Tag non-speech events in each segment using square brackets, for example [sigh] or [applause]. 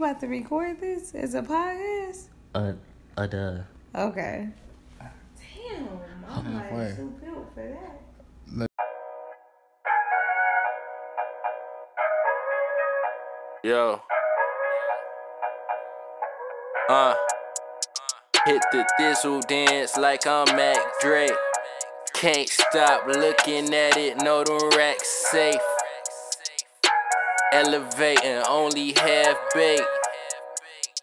You about to record this as a podcast? Uh, uh, duh. Okay. Damn, I'm like wait. too built for that. Yo. Uh. Hit the thistle dance like I'm Mac Drake. Can't stop looking at it, no, them racks safe. Elevating, only half baked.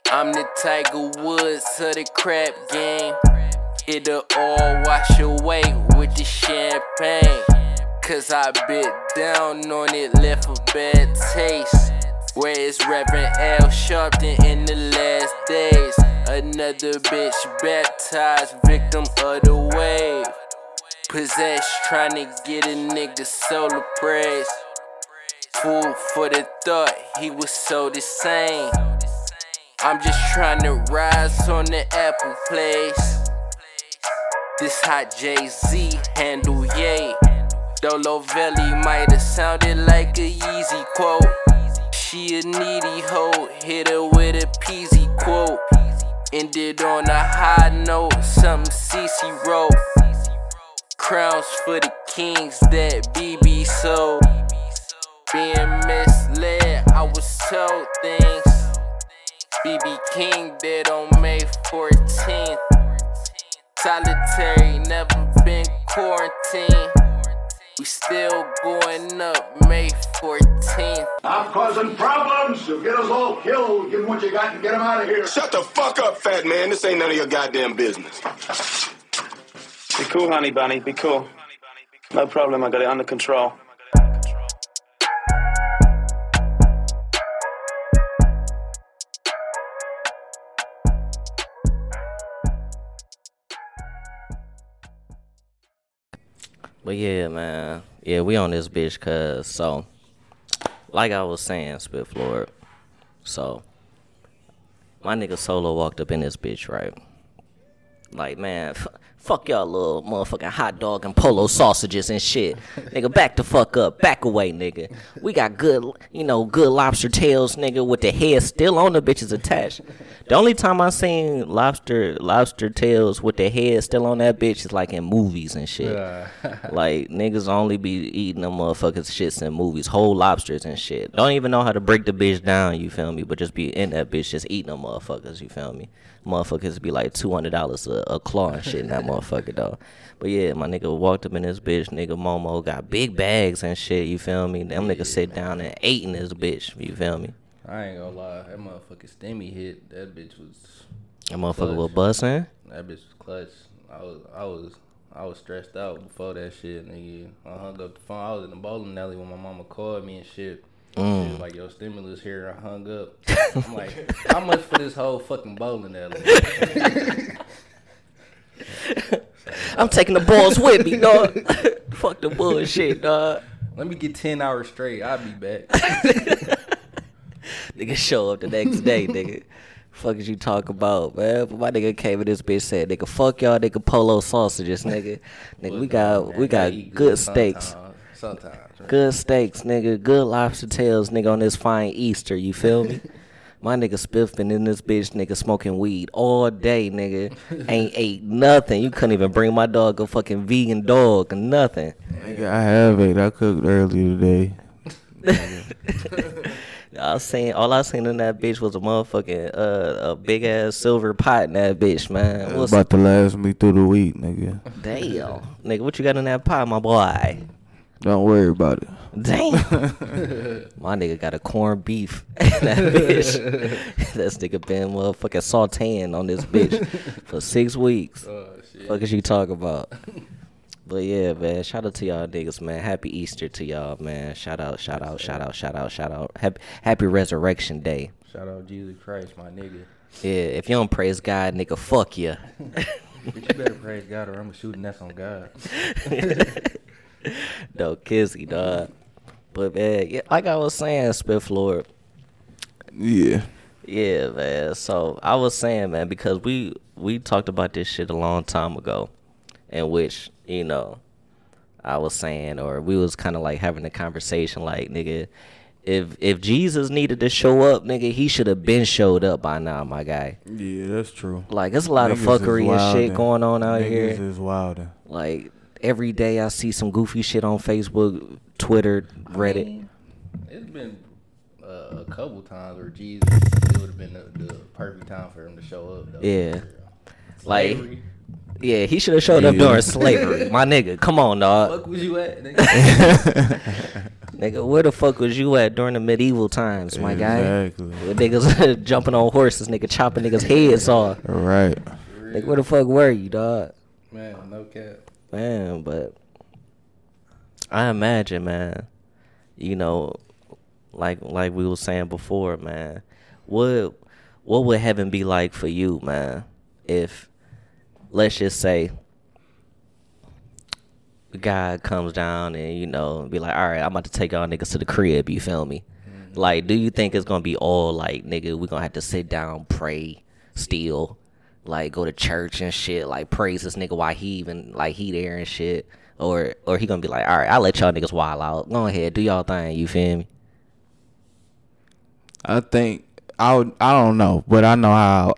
I'm the Tiger Woods of the crap game. It'll all wash away with the champagne. Cause I bit down on it, left a bad taste. Whereas Reverend Al Sharpton in the last days. Another bitch baptized, victim of the wave. Possessed, trying to get a nigga solar praise. Food for the thought, he was so the same. I'm just trying to rise on the Apple place. This hot Jay Z handle yay. Dolo Valley might have sounded like a Yeezy quote. She a needy hoe, hit her with a peasy quote. Ended on a high note, something CC wrote. Crowns for the kings that BB sold. Being misled, I was told things. BB King dead on May 14th. Solitary, never been quarantined. We still going up May 14th. I'm causing problems. You'll get us all killed. Give them what you got and get them out of here. Shut the fuck up, fat man. This ain't none of your goddamn business. Be cool, honey bunny. Be cool. No problem. I got it under control. But yeah, man. Yeah, we on this bitch cause so like I was saying, Spit Floyd. So my nigga Solo walked up in this bitch, right? Like, man, fuck y'all little motherfucking hot dog and polo sausages and shit. nigga, back the fuck up. Back away, nigga. We got good, you know, good lobster tails, nigga, with the head still on the bitches attached. The only time I seen lobster lobster tails with the head still on that bitch is like in movies and shit. [laughs] like niggas only be eating them motherfuckers shits in movies, whole lobsters and shit. Don't even know how to break the bitch down, you feel me? But just be in that bitch just eating them motherfuckers, you feel me? Motherfuckers be like two hundred dollars a, claw and shit in that motherfucker though. But yeah, my nigga walked up in this bitch, nigga Momo got big bags and shit, you feel me? Them niggas sit down and ate in this bitch, you feel me? I ain't gonna lie, that motherfucking stimmy hit. That bitch was. That motherfucker was Clutch. busting. That bitch was clutch. I was, I was, I was stressed out before that shit, nigga. I hung up the phone. I was in the bowling alley when my mama called me and shit. Mm. She was like, "Yo, stimulus here." I hung up. I'm like, "How much for this whole fucking bowling alley?" [laughs] I'm taking the balls with me, dog. [laughs] Fuck the bullshit, dog. Let me get ten hours straight. I'll be back. [laughs] Nigga show up the next day, nigga. Fuck is you talk about, man? But my nigga came in this bitch said, nigga, fuck y'all, nigga, polo sausages, nigga. Nigga, we got we got good steaks. Sometimes, sometimes right? Good steaks, nigga. Good lobster tails, nigga, on this fine Easter, you feel me? [laughs] My nigga spiffing in this bitch, nigga, smoking weed all day, nigga. Ain't [laughs] ate nothing. You couldn't even bring my dog a fucking vegan dog or nothing. Nigga, I have it. I cooked earlier today. I was saying all I seen in that bitch was a motherfucking uh, a big ass silver pot in that bitch, man. It's What's about to last me through the week, nigga. damn, nigga? What you got in that pot, my boy? Don't worry about it. Damn, [laughs] my nigga got a corned beef in [laughs] that [laughs] bitch. that nigga been motherfucking sauteing on this bitch for six weeks. Oh shit. Fuck is you talk about? But yeah, man, shout out to y'all niggas, man. Happy Easter to y'all, man. Shout out, shout out, shout out, shout out, shout out. Happy, happy Resurrection Day. Shout out Jesus Christ, my nigga. Yeah, if you don't praise God, nigga, fuck you. But you better praise God or I'm gonna shoot and that's on God. [laughs] no kissy, dog. But man, yeah, like I was saying, Spit Lord. Yeah. Yeah, man. So I was saying, man, because we we talked about this shit a long time ago, in which you know, I was saying, or we was kind of like having a conversation, like nigga, if if Jesus needed to show up, nigga, he should have been showed up by now, my guy. Yeah, that's true. Like, there's a lot of Niggas fuckery and shit going on out Niggas here. is wildin'. Like every day, I see some goofy shit on Facebook, Twitter, Reddit. It's been uh, a couple times where Jesus, it would have been the, the perfect time for him to show up. Though. Yeah. Like, Slavery. yeah, he should have showed up during slavery. My nigga, come on, dog. Fuck was you at? nigga? [laughs] Nigga, where the fuck was you at during the medieval times, my guy? Exactly. With niggas [laughs] jumping on horses, nigga chopping niggas' heads off. Right. Like, where the fuck were you, dog? Man, no cap. Man, but I imagine, man, you know, like like we were saying before, man, what what would heaven be like for you, man, if let's just say God comes down and you know be like, all right, I'm about to take y'all niggas to the crib. You feel me? Mm-hmm. Like, do you think it's gonna be all like, nigga, we gonna have to sit down, pray, still, like go to church and shit, like praise this nigga while he even like he there and shit, or or he gonna be like, all right, I'll let y'all niggas wild out. Go ahead, do y'all thing. You feel me? I think I would. I don't know, but I know how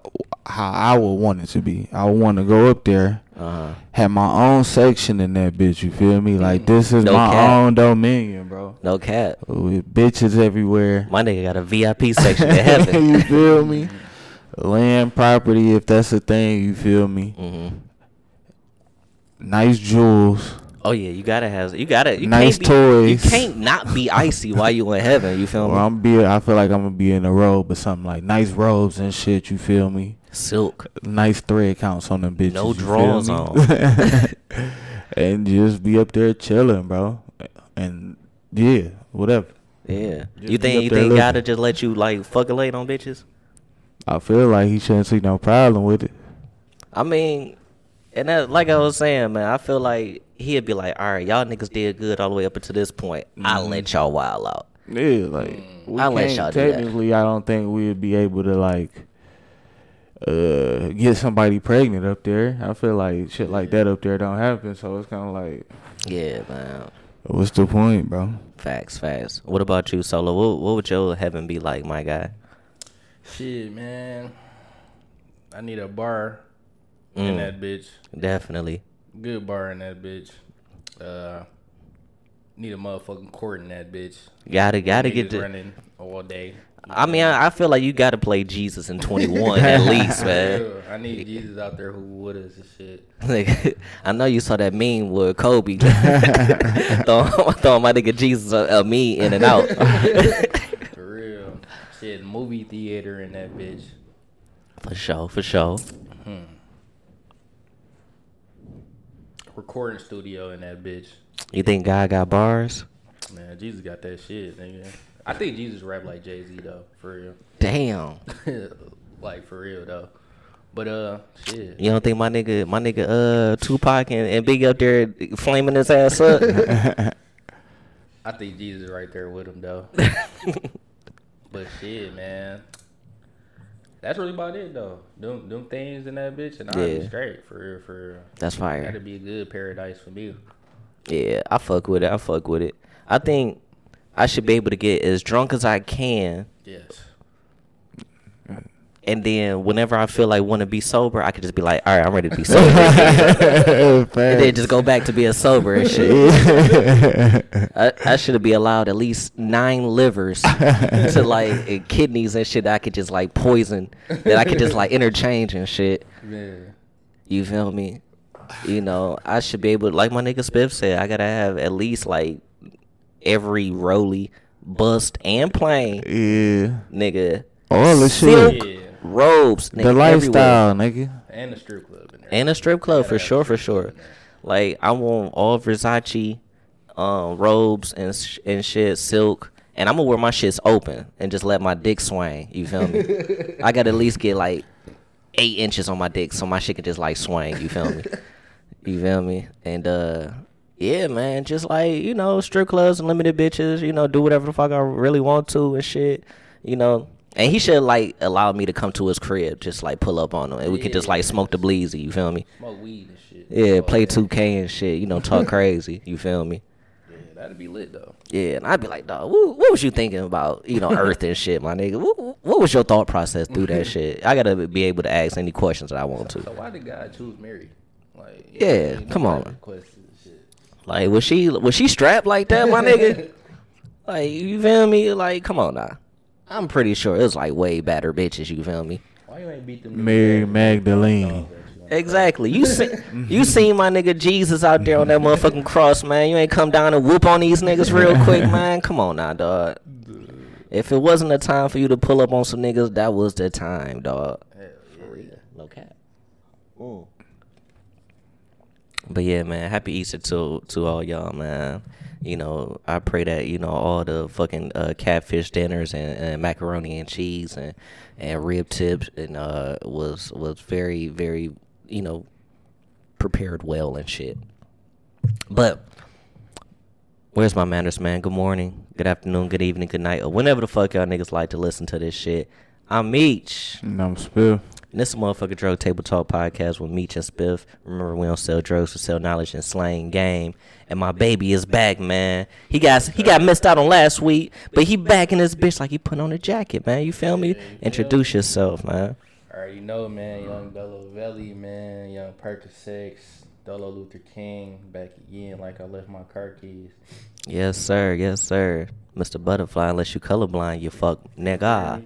how I would want it to be. I would want to go up there, Uh-huh. have my own section in that bitch. You feel me? Like this is No my cap. own dominion, bro. No cap. With bitches everywhere. My nigga got a VIP section in [laughs] heaven. you feel me? [laughs] Land property, if that's a thing. You feel me? hmm Nice jewels. Oh yeah, you gotta have you gotta you Nice can't be, toys. You can't not be icy while you in heaven. You feel me? I'm be. I feel like I'm gonna be in a robe or something like nice robes and shit. You feel me? Silk. Nice thread counts on them bitches. No drawers on. [laughs] and just be up there chilling, bro. And yeah, whatever. Yeah. Just you think you think gotta just let you like fuck a late on bitches? I feel like he shouldn't see no problem with it. I mean, and that, like I was saying, man, I feel like he'd be like, all right, y'all niggas did good all the way up until this point. I'll Mm-hmm. let y'all wild out. Yeah, like we I'll let y'all do that. technically, I don't think we'd be able to like uh get somebody pregnant up there. I feel like shit like that up there don't happen. So it's kind of like, Yeah, man. what's the point, bro? Facts, facts. What about you, Solo? What, what would your heaven be like, my guy? Shit, man. I need a bar Mm. in that bitch. Definitely. Good bar in that bitch. Uh, need a motherfucking court in that bitch. Gotta gotta get the. running all day. I mean, I, I feel like you gotta play Jesus in 21 at [laughs] least, man. I need Jesus out there who would us and shit. Like, [laughs] I know you saw that meme with Kobe [laughs] throwing, throwing my nigga Jesus a, a me in and out. Shit, movie theater in that bitch. for sure, for sure. Recording studio in that bitch. You think God got bars? Man, Jesus got that shit, nigga. I think Jesus rap like Jay Z though, for real. Damn. [laughs] like for real though. But uh, shit. You don't think my nigga, my nigga, uh, Tupac and, and Big up there flaming his ass up? [laughs] I think Jesus right there with him though. [laughs] but shit, man. That's really about it though. Them them things in that bitch and I'll Yeah. be straight for real, for real. That's fire. That'd be a good paradise for me. Yeah, I fuck with it. I fuck with it. I think I should be able to get as drunk as I can, Yes. And then whenever I feel like want to be sober, I could just be like, all right, I'm ready to be [laughs] sober, and then just go back to being sober and shit. [laughs] I, I should be allowed at least nine livers to like [laughs] and kidneys and shit that I could just like poison that I could just like interchange and shit. Yeah. You feel me? You know, I should be able, to, like my nigga Spiff said, I gotta have at least like every roly, bust, and plane, Yeah, nigga. all the Silk shit, Yeah. Robes, nigga, the everywhere. lifestyle, nigga. And the strip club in there. and a strip club for sure, for sure. club in there. Like I want all Versace, um, robes and sh- and shit, silk. And I'm gonna wear my shits open and just let my dick swing. You feel me? [laughs] I gotta at least get like eight inches on my dick so my shit can just like swing. You feel me? [laughs] You feel me? And uh, yeah, man, just like you know, strip clubs and limited bitches. You know, do whatever the fuck I really want to and shit. You know. And he should like allow me to come to his crib, just like pull up on him, and we could just like smoke the bleezy. You feel me? Smoke weed and shit. Yeah, play 2K and shit. You know, talk [laughs] crazy. You feel me? Yeah, that'd be lit though. Yeah, and I'd be like, dog, what, what was you thinking about, you know, Earth and shit, my nigga? What, what was your thought process through that [laughs] shit? I gotta be able to ask any questions that I want So to. why did God choose Mary? Like, Yeah, come on. shit. Like, was she was she strapped like that, my nigga? [laughs] Like, you feel me? Like, come on now. I'm pretty sure it was like way better bitches. You feel me? Why you ain't beat them? Mary? Magdalene. Exactly. You see, you seen my nigga Jesus out there on that motherfucking cross, man. You ain't come down and whoop on these niggas real quick, [laughs] man. Come on now, dog. If it wasn't a time for you to pull up on some niggas, that was the time, dog. For real. No cap. Mm. But yeah, man, happy Easter to to all y'all, man. You know, I pray that you know all the fucking uh, catfish dinners and, and macaroni and cheese and and rib tips and uh was was very very you know prepared well and shit. But where's my manners, man? Good morning, good afternoon, good evening, good night, or whenever the fuck y'all niggas like to listen to this shit. I'm Meech. And I'm Spiff. And this is motherfucking Drug Table Talk podcast with Meech and Spiff. Remember, we don't sell drugs, we sell knowledge and slang game. And my baby is back, man. He got he got missed out on last week, but he back in this bitch like he put on a jacket, man. You feel me? Introduce yourself, man. Already know, man. Young Dolo Valley, man. Young Percocet, Dolo Luther King, back again like I left my car keys. Yes, sir. Yes, sir. Mr. Butterfly, unless you colorblind, you fuck nigga.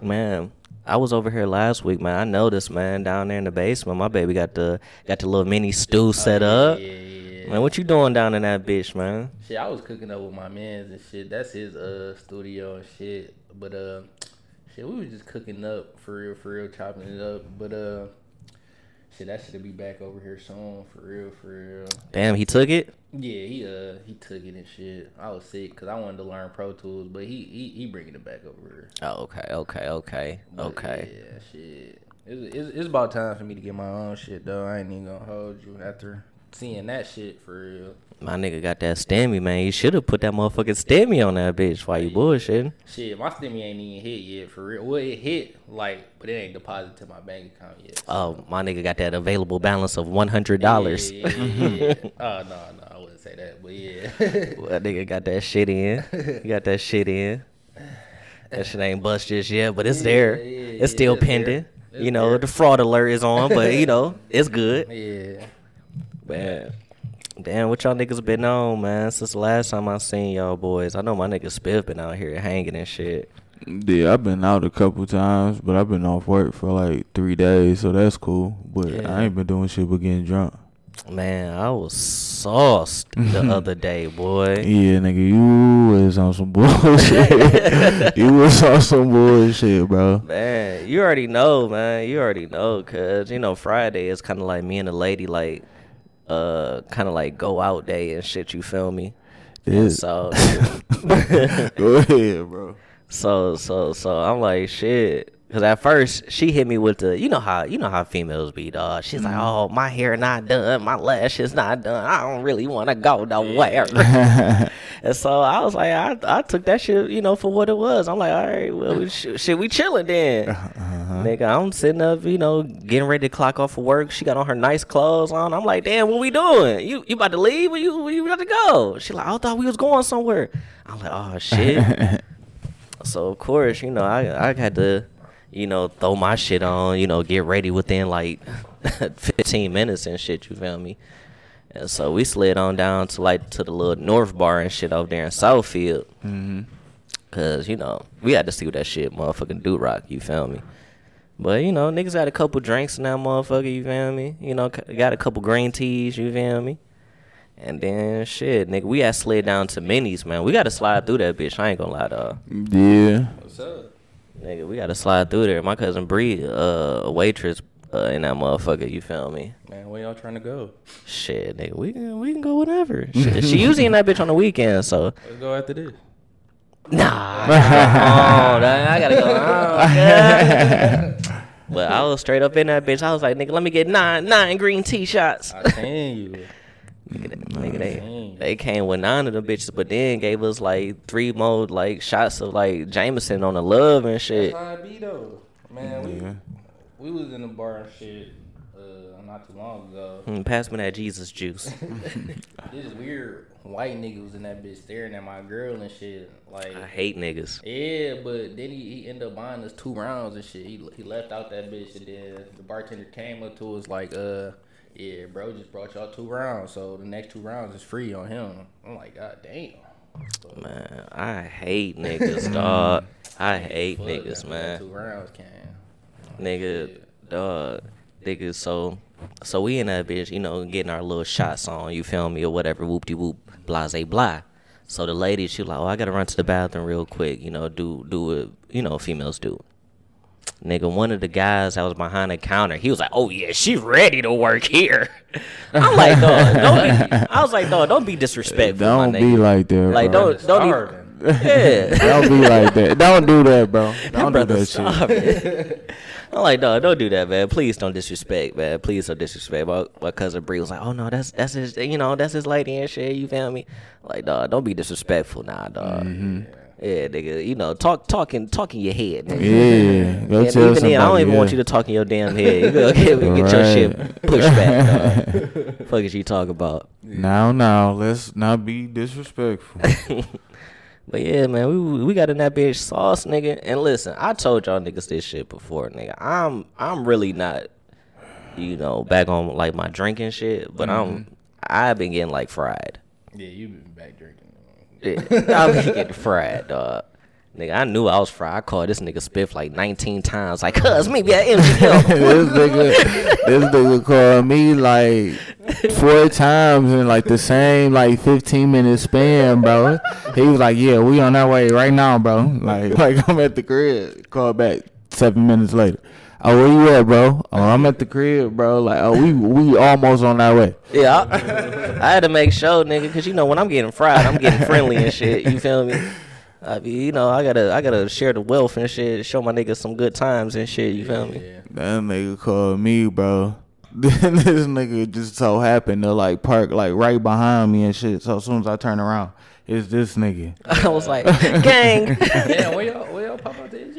Man, I was over here last week, man. I noticed, man, down there in the basement, my baby got the got the little mini stew set up. Oh, Yeah, yeah. Man, what you doing down in that bitch, man? Shit, I was cooking up with my mans and shit. That's his uh studio and shit. But uh, shit, we was just cooking up for real, for real, chopping it up. But uh, shit, that should be back over here soon, for real, for real. Damn, he took it. Yeah, he uh he took it and shit. I was sick because I wanted to learn Pro Tools, but he he, he bringing it back over here. Oh, okay, okay, okay, But okay. Yeah, shit. It's, it's, it's about time for me to get my own shit though. I ain't even gonna hold you after seeing that shit for real. My nigga got that stemmy, man. You should have put that motherfucking stemmy on that bitch while you bullshitting. Shit, my stimmy ain't even hit yet for real. Well, it hit like, but it ain't deposited to my bank account yet. Oh, my nigga got that available balance of one hundred dollars. Yeah, yeah, yeah, [laughs] oh no, no, I wouldn't say that, but yeah. [laughs] That nigga got that shit in. He got that shit in. That shit ain't bust just yet, but it's there. it's still it's pending. It's you know, there. the fraud alert is on, but you know, it's good. [laughs] yeah. Man. Damn, what y'all niggas been on, man? Since the last time I seen y'all boys. I know my nigga Spiff been out here hanging and shit. Yeah, I've been out a couple times, but I've been off work for like three days, so that's cool. But Yeah. I ain't been doing shit but getting drunk. Man, I was sauced the [laughs] other day, boy. Yeah, nigga, you was on some [laughs] bullshit. [laughs] you was on some bullshit, bro. Man, you already know, man. You already know, cause you know Friday is kind of like me and the lady, like, uh, kind of like go out day and shit. You feel me? Yeah. so, [laughs] Go ahead, bro. [laughs] so, so, so I'm like, shit. Cause at first she hit me with the, you know how, you know how females be, dog. She's like, mm-hmm. oh, my hair not done, my lashes not done. I don't really want to go nowhere. [laughs] [laughs] and so I was like, I, I took that shit, you know, for what it was. I'm like, all right, well, we sh- shit, we chilling then. [laughs] Uh-huh. Nigga, I'm sitting up, you know, getting ready to clock off for work. She got on her nice clothes on. I'm like, damn, what we doing? You you about to leave? Where you where you about to go? She like, I thought we was going somewhere. I'm like, oh shit. so of course, you know, I I had to, you know, throw my shit on, you know, get ready within like [laughs] 15 minutes and shit. You feel me? And so we slid on down to like to the little North Bar and shit over there in Southfield. Mm-hmm. Cause you know we had to see what that shit motherfucking do rock. You feel me? But you know niggas got a couple drinks in that motherfucker. You feel me? You know got a couple green teas. You feel me? And then shit, nigga, we had slid down to minis, man. We got to slide through that bitch. I ain't gonna lie, dog. Yeah. What's up? Nigga, we got to slide through there. My cousin Bree, uh, a waitress uh, in that motherfucker. You feel me? Man, where y'all trying to go? Shit, nigga, we can we can go whenever. [laughs] Shit, she usually in that bitch on the weekend, so Let's go after this. Nah, [laughs] oh, I gotta go home. [laughs] but I was straight up in that bitch. I was like, nigga, let me get nine nine green tea shots. I seen you. Nigga, they they came with nine of them bitches, but then gave us like three more like shots of like Jameson on the love and shit. That's how it be though. Man, we, we was in the bar and shit. uh, not too long ago. Mm, pass me that Jesus juice. [laughs] this weird white nigga was in that bitch staring at my girl and shit. Like I hate niggas. Yeah, but then he, he ended up buying us two rounds and shit. He he left out that bitch and then the bartender came up to us like, uh, yeah, bro, just brought y'all two rounds, so the next two rounds is free on him. I'm like, god damn. So, Man, I hate niggas, dog. [laughs] I hate fuck, niggas, man. Two rounds came. Nigga, dog. Nigga, so so we in that bitch, you know, getting our little shots on, you feel me, or whatever, whoop de whoop, blase blah. So the lady, she like, oh, I gotta run to the bathroom real quick, you know, do do it, you know, females do. Nigga, one of the guys that was behind the counter, he was like, "Oh yeah, she's ready to work here." [laughs] I'm like, dog, don't be, I was like, dog, don't be disrespectful, Don't my be like that, like, bro. don't, don't Starving. even, [laughs] yeah. Don't be like that. Don't do that, bro. Don't do brother that shit. starving. [laughs] I'm like, dog, don't do that, man. Please don't disrespect, man. Please don't disrespect. My, my cousin Bree was like, oh no, that's that's his, you know, that's his lady and shit. You feel me? Like, dog, don't be disrespectful, nah, dog. Mm-hmm. Yeah, nigga, you know, talk talking talking your head, nigga. Yeah, go And tell even somebody. then, I don't even yeah. want you to talk in your damn head. You go get, get your shit pushed back. [laughs] Fuck is you talk about? Now, now, let's not be disrespectful. [laughs] But yeah, man, we we got in that bitch sauce, nigga. And listen, I told y'all niggas this shit before, nigga. I'm I'm really not, you know, back on like my drinking shit, but I'm mm-hmm. I've been getting like fried. Yeah, you've been back drinking. Been getting fried, dog. Nigga, I knew I was fried. I called this nigga Spiff like 19 times, like, cuz maybe I MGM. [laughs] this nigga, this nigga called me like four times in like the same like 15 minute span, bro. He was like, "Yeah, we on our way right now, bro." Like, [laughs] like I'm at the crib. Call back seven minutes later. Oh, where you at, bro? Oh, I'm at the crib, bro. Like, oh, we we almost on our way. yeah, I, [laughs] I had to make sure, nigga, cause you know when I'm getting fried, I'm getting friendly and shit. You feel me? I be, you know, I gotta, I gotta share the wealth and shit, show my niggas some good times and shit. You feel me? Yeah. That nigga called me, bro. Then [laughs] this nigga just so happened to like park like right behind me and shit. So as soon as I turn around, it's this nigga. [laughs] I was like, gang. yeah, where y'all where y'all pop out to MGM?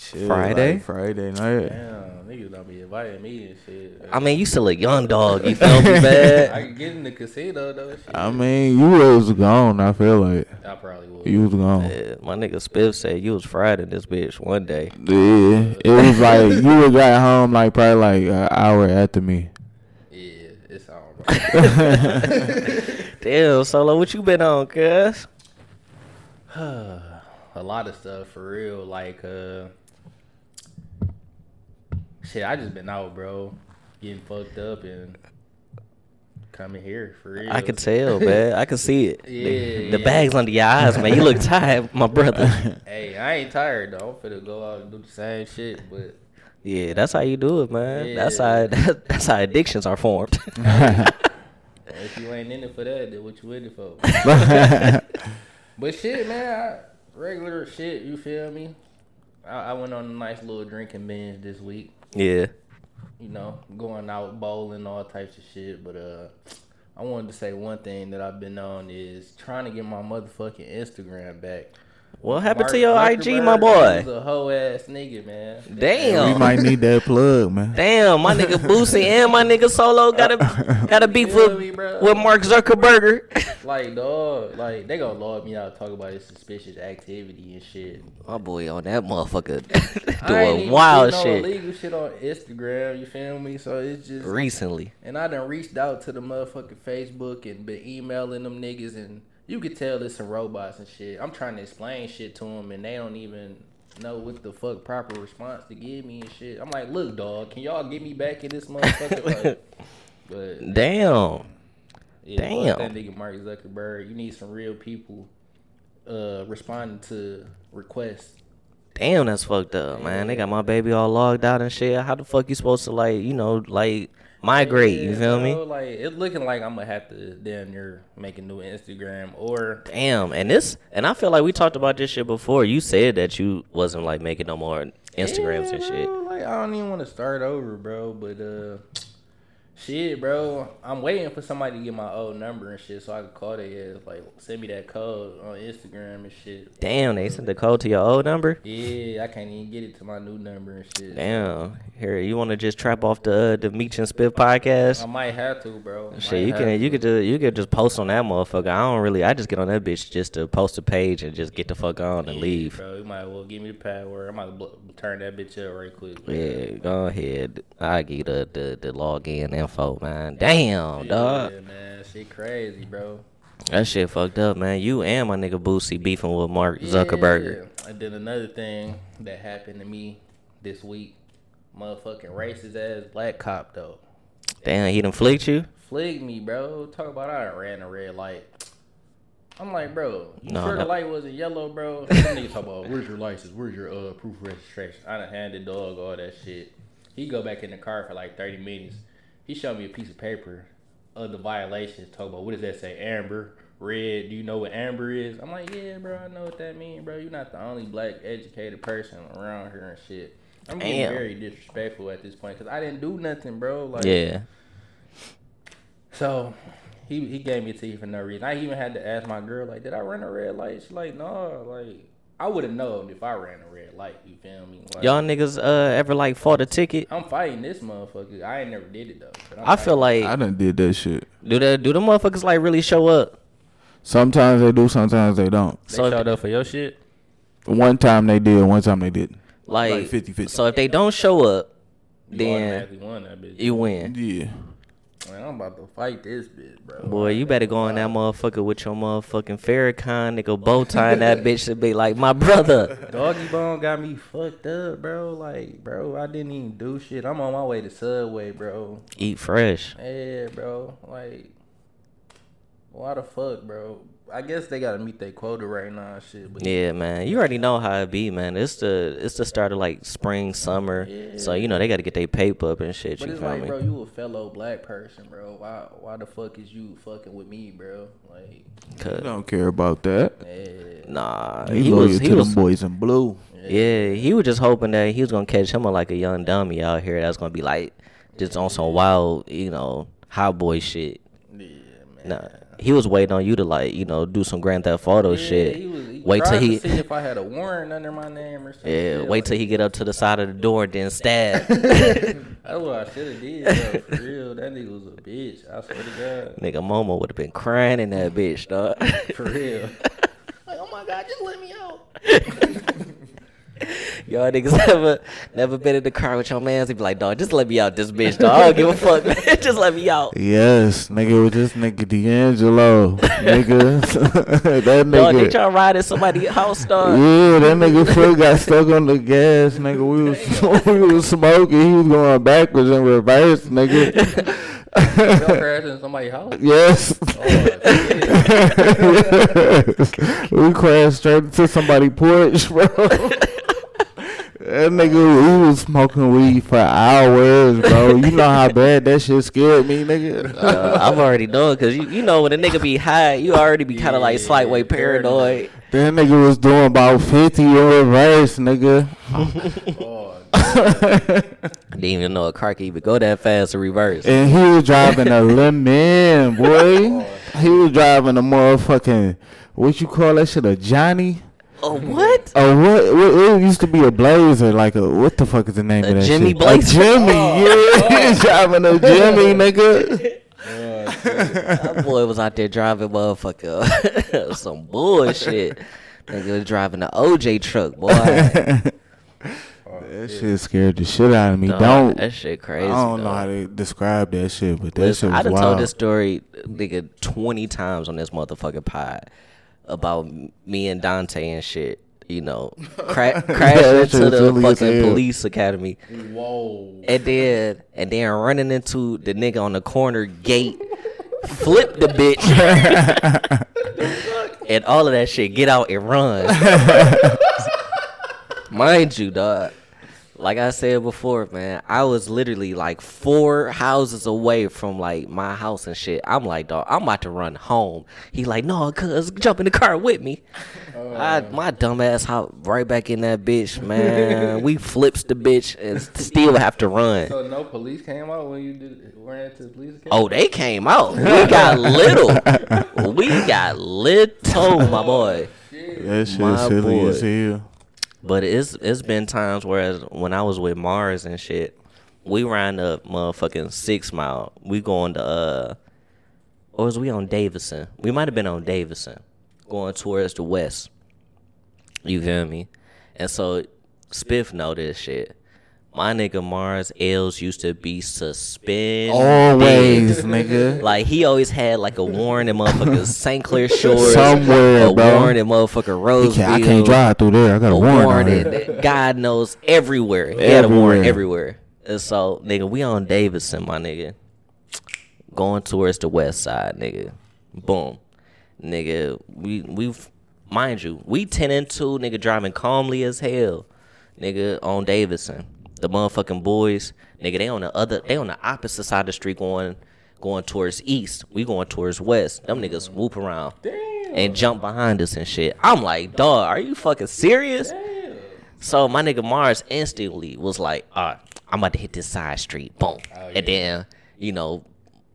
Shit, Friday? like, Friday night. Damn, niggas don't be inviting me and shit. I mean, you still a young dog. You feel me, [laughs] I man? could get in the casino though. Shit. I mean, you was gone. I feel like I probably was. you was gone. Yeah, my nigga Spiff said you was fried in this bitch one day. Yeah, it was like you would got home like probably like an hour after me. Yeah, it's all right. [laughs] Damn, Solo, what you been on, cuz? [sighs] a lot of stuff for real. Like, uh, shit, I just been out, bro, getting fucked up and coming here for real. I could tell, man. I could see it. [laughs] Yeah, the, the yeah. bags under your eyes, man. You look [laughs] tired, my brother. [laughs] Hey, I ain't tired though. I'm finna go out and do the same shit, but Yeah, that's how you do it, man. That's Yeah. how that's how addictions are formed. if you ain't in it for that, then what you in it for? but shit, man, I, regular shit. You feel me? I, I went on a nice little drinking binge this week. Yeah. you know, going out bowling, all types of shit. But uh, I wanted to say one thing that I've been on is trying to get my motherfucking Instagram back. What happened Mark to your IG, my boy? is a hoe ass nigga, man. We Damn. might need that plug, man. [laughs] Damn, my nigga Boosie and my nigga Solo got a got a beef [laughs] with, me, with Mark Zuckerberg. [laughs] Like, dog, like they gonna log me out, talk about his suspicious activity and shit. my boy on that motherfucker I ain't doing even wild see no shit illegal shit on Instagram. You feel me? So it's just recently. And I done reached out to the motherfucking Facebook and been emailing them niggas, and you could tell it's some robots and shit. I'm trying to explain shit to them, and they don't even know what the fuck proper response to give me and shit. I'm like, look, dog, can y'all get me back in this motherfucker? Like, [laughs] but Damn. yeah, Damn. that nigga Mark Zuckerberg. You need some real people uh responding to requests. Damn, that's fucked up, man. They got my baby all logged out and shit. How the fuck you supposed to like, you know, like migrate? You Yeah, feel bro, me? Like it's looking like I'm gonna have to damn near make a new Instagram or Damn, and this, and I feel like we talked about this shit before. You said that you wasn't like making no more Instagrams Yeah, and shit. bro, Like I don't even want to start over, bro. But uh, Shit, bro. I'm waiting for somebody to get my old number and shit so I can call their ass. Like, send me that code on Instagram and shit. Damn, they sent the code to your old number. Yeah, I can't even get it to my new number and shit. Damn. Here, you want to just trap off the uh, the Meech and Spiff podcast? I might have to, bro. Shit, you can you could just you could just post on that motherfucker. I don't really. I just get on that bitch just to post a page and just get the fuck on and Yeah, leave. Bro, you might as well give me the password. I might bl- turn that bitch up right quick. Yeah, go ahead. I get the the, the login info, man. Damn, dog. Yeah, man. Shit crazy, bro. That shit fucked up, man. You and my nigga Boosie beefing with Mark Zuckerberg. Yeah. And then another thing that happened to me this week, motherfucking racist ass black cop though. Damn, he done flicked you? Fligged me, bro. Talk about I ran a red light. I'm like, bro, you No, sure no. the light wasn't yellow, bro? [laughs] Them niggas talk about where's your license, where's your uh proof of registration. I done handed dog all that shit. He go back in the car for like 30 minutes. He showed me a piece of paper of the violations. Talk about what does that say? Amber, red. Do you know what amber is? I'm like, yeah, bro, I know what that means, bro. You're not the only black educated person around here and shit. I'm getting very disrespectful at this point because I didn't do nothing, bro. Like, Yeah. so he he gave me a ticket for no reason. I even had to ask my girl, like, did I run a red light? She's like, no, like I would have known if I ran a red light. You feel me? Like, Y'all niggas uh ever like fought a ticket? I'm fighting this motherfucker. I ain't never did it though. but I'm I feel like I done did that shit. do that? do the motherfuckers like really show up? Sometimes they do, sometimes they don't. they so if- showed up for your shit. One time they did, one time they didn't. Like, Like 50-50. So if they don't show up, You then automatically won you win. Yeah. Man, I'm about to fight this bitch, bro. Boy, you better go in that motherfucker with your motherfucking Farrakhan nigga bow tie and that [laughs] bitch to be like my brother. Doggy Bone got me fucked up, bro. Like, bro, I didn't even do shit. I'm on my way to Subway, bro. Eat fresh. Yeah, bro. Like, why the fuck, bro? I guess they gotta meet their quota right now, and shit. But Yeah, man. You already know how it be, man. It's the it's the start of like spring, summer. So you know they got to get their paper up and shit. But you it's feel like, me? bro, you a fellow black person, bro. Why, why the fuck is you fucking with me, bro? Like, I don't care about that. yeah, nah, He, he was he to was them boys in blue. yeah he was just hoping that he was gonna catch him on like a young dummy out here that's gonna be like just on some wild, you know, hot boy shit. yeah, man. Nah, he was waiting on you to like you know do some Grand Theft Auto Yeah, shit. He was, he wait till he. to see if I had a warrant under my name or something. Yeah, wait till he get up to the side of the door and then stab. [laughs] That's what I should have did, bro. For real, that nigga was a bitch. I swear to God. Nigga, Momo would have been crying in that bitch, dog. For real. [laughs] like, oh my God, just let me out. [laughs] [laughs] Y'all niggas never never been in the car with your mans. He be like, dog, just let me out this bitch, dog. I don't give a fuck, man. [laughs] just let me out. Yes, nigga, with this nigga D'Angelo, nigga, [laughs] that nigga. Dog, they try to ride at somebody's house, dog. Yeah, that nigga foot got stuck on the gas, nigga. We was we was smoking. He was going backwards and reverse, nigga. Y'all crashed in somebody's house? yes. Oh, shit. we crashed straight into somebody's porch, bro. That nigga, we was smoking weed for hours, bro. You know how [laughs] bad that shit scared me, nigga. Uh, I've already known because you, you know when a nigga be high, you already be kind of like slight way paranoid. That nigga was doing about 50 in reverse, nigga. Oh, [laughs] Didn't even know a car could even go that fast to reverse. And he was driving a [laughs] lemon, boy. He was driving a motherfucking, what you call that shit, a Johnny? Oh what? Oh, what, what? It used to be a Blazer, like a what the fuck is the name A of that Jimmy shit? Blazer? A Jimmy, oh. yeah. Oh. [laughs] He's driving a Jimmy, [laughs] nigga. That boy was out there driving motherfucker [laughs] some bullshit. Nigga was driving the OJ truck, boy. That oh, shit scared the shit out of me. Dog, don't. that shit crazy. I don't know how to describe that shit, but that Listen, shit I was done wild. told this story, nigga, twenty times on this motherfucking pod about me and Dante and shit. You know, [laughs] cra- crashing that into the fucking police academy, whoa. and then and then running into the nigga on the corner gate, flip the bitch, [laughs] and all of that shit. Get out and run. [laughs] Mind you, dog. Like I said before, man, I was literally like four houses away from like my house and shit. I'm like, dog, I'm about to run home. He like, no, cuz jump in the car with me. I, oh. my dumb ass hop right back in that bitch, man. we flips the bitch and still have to run. So no police came out when you did ran into the police academy? Oh, they came out. We got little. We got little, my boy. That shit My silly as hell. But it's it's been times whereas when I was with Mars and shit, we ran up motherfucking six mile. We going to uh or was we on Davison? We might have been on Davison, going towards the west. You feel me? And so Spiff know this shit. My nigga Mars L's used to be suspended. Always, nigga. Like he always had like a warrant in motherfucking St. Clair [laughs] Shores, Somewhere, a bro. warrant in motherfucking He Roseville. can't, I can't drive through there. I got a a warrant. warrant on God knows everywhere. He had a warrant Everywhere. everywhere. And so, nigga, we on Davison, my nigga. Going towards the west side, nigga. Boom. Nigga, we we've mind you, we ten and two, nigga driving calmly as hell. Nigga on Davison. The motherfucking boys, nigga, they on the other they on the opposite side of the street going going towards east. We going towards west. Them niggas whoop around. And jump behind us and shit. I'm like, dog, are you fucking serious? So my nigga Mars instantly was like, all right, I'm about to hit this side street. Boom. Oh, and then, you know,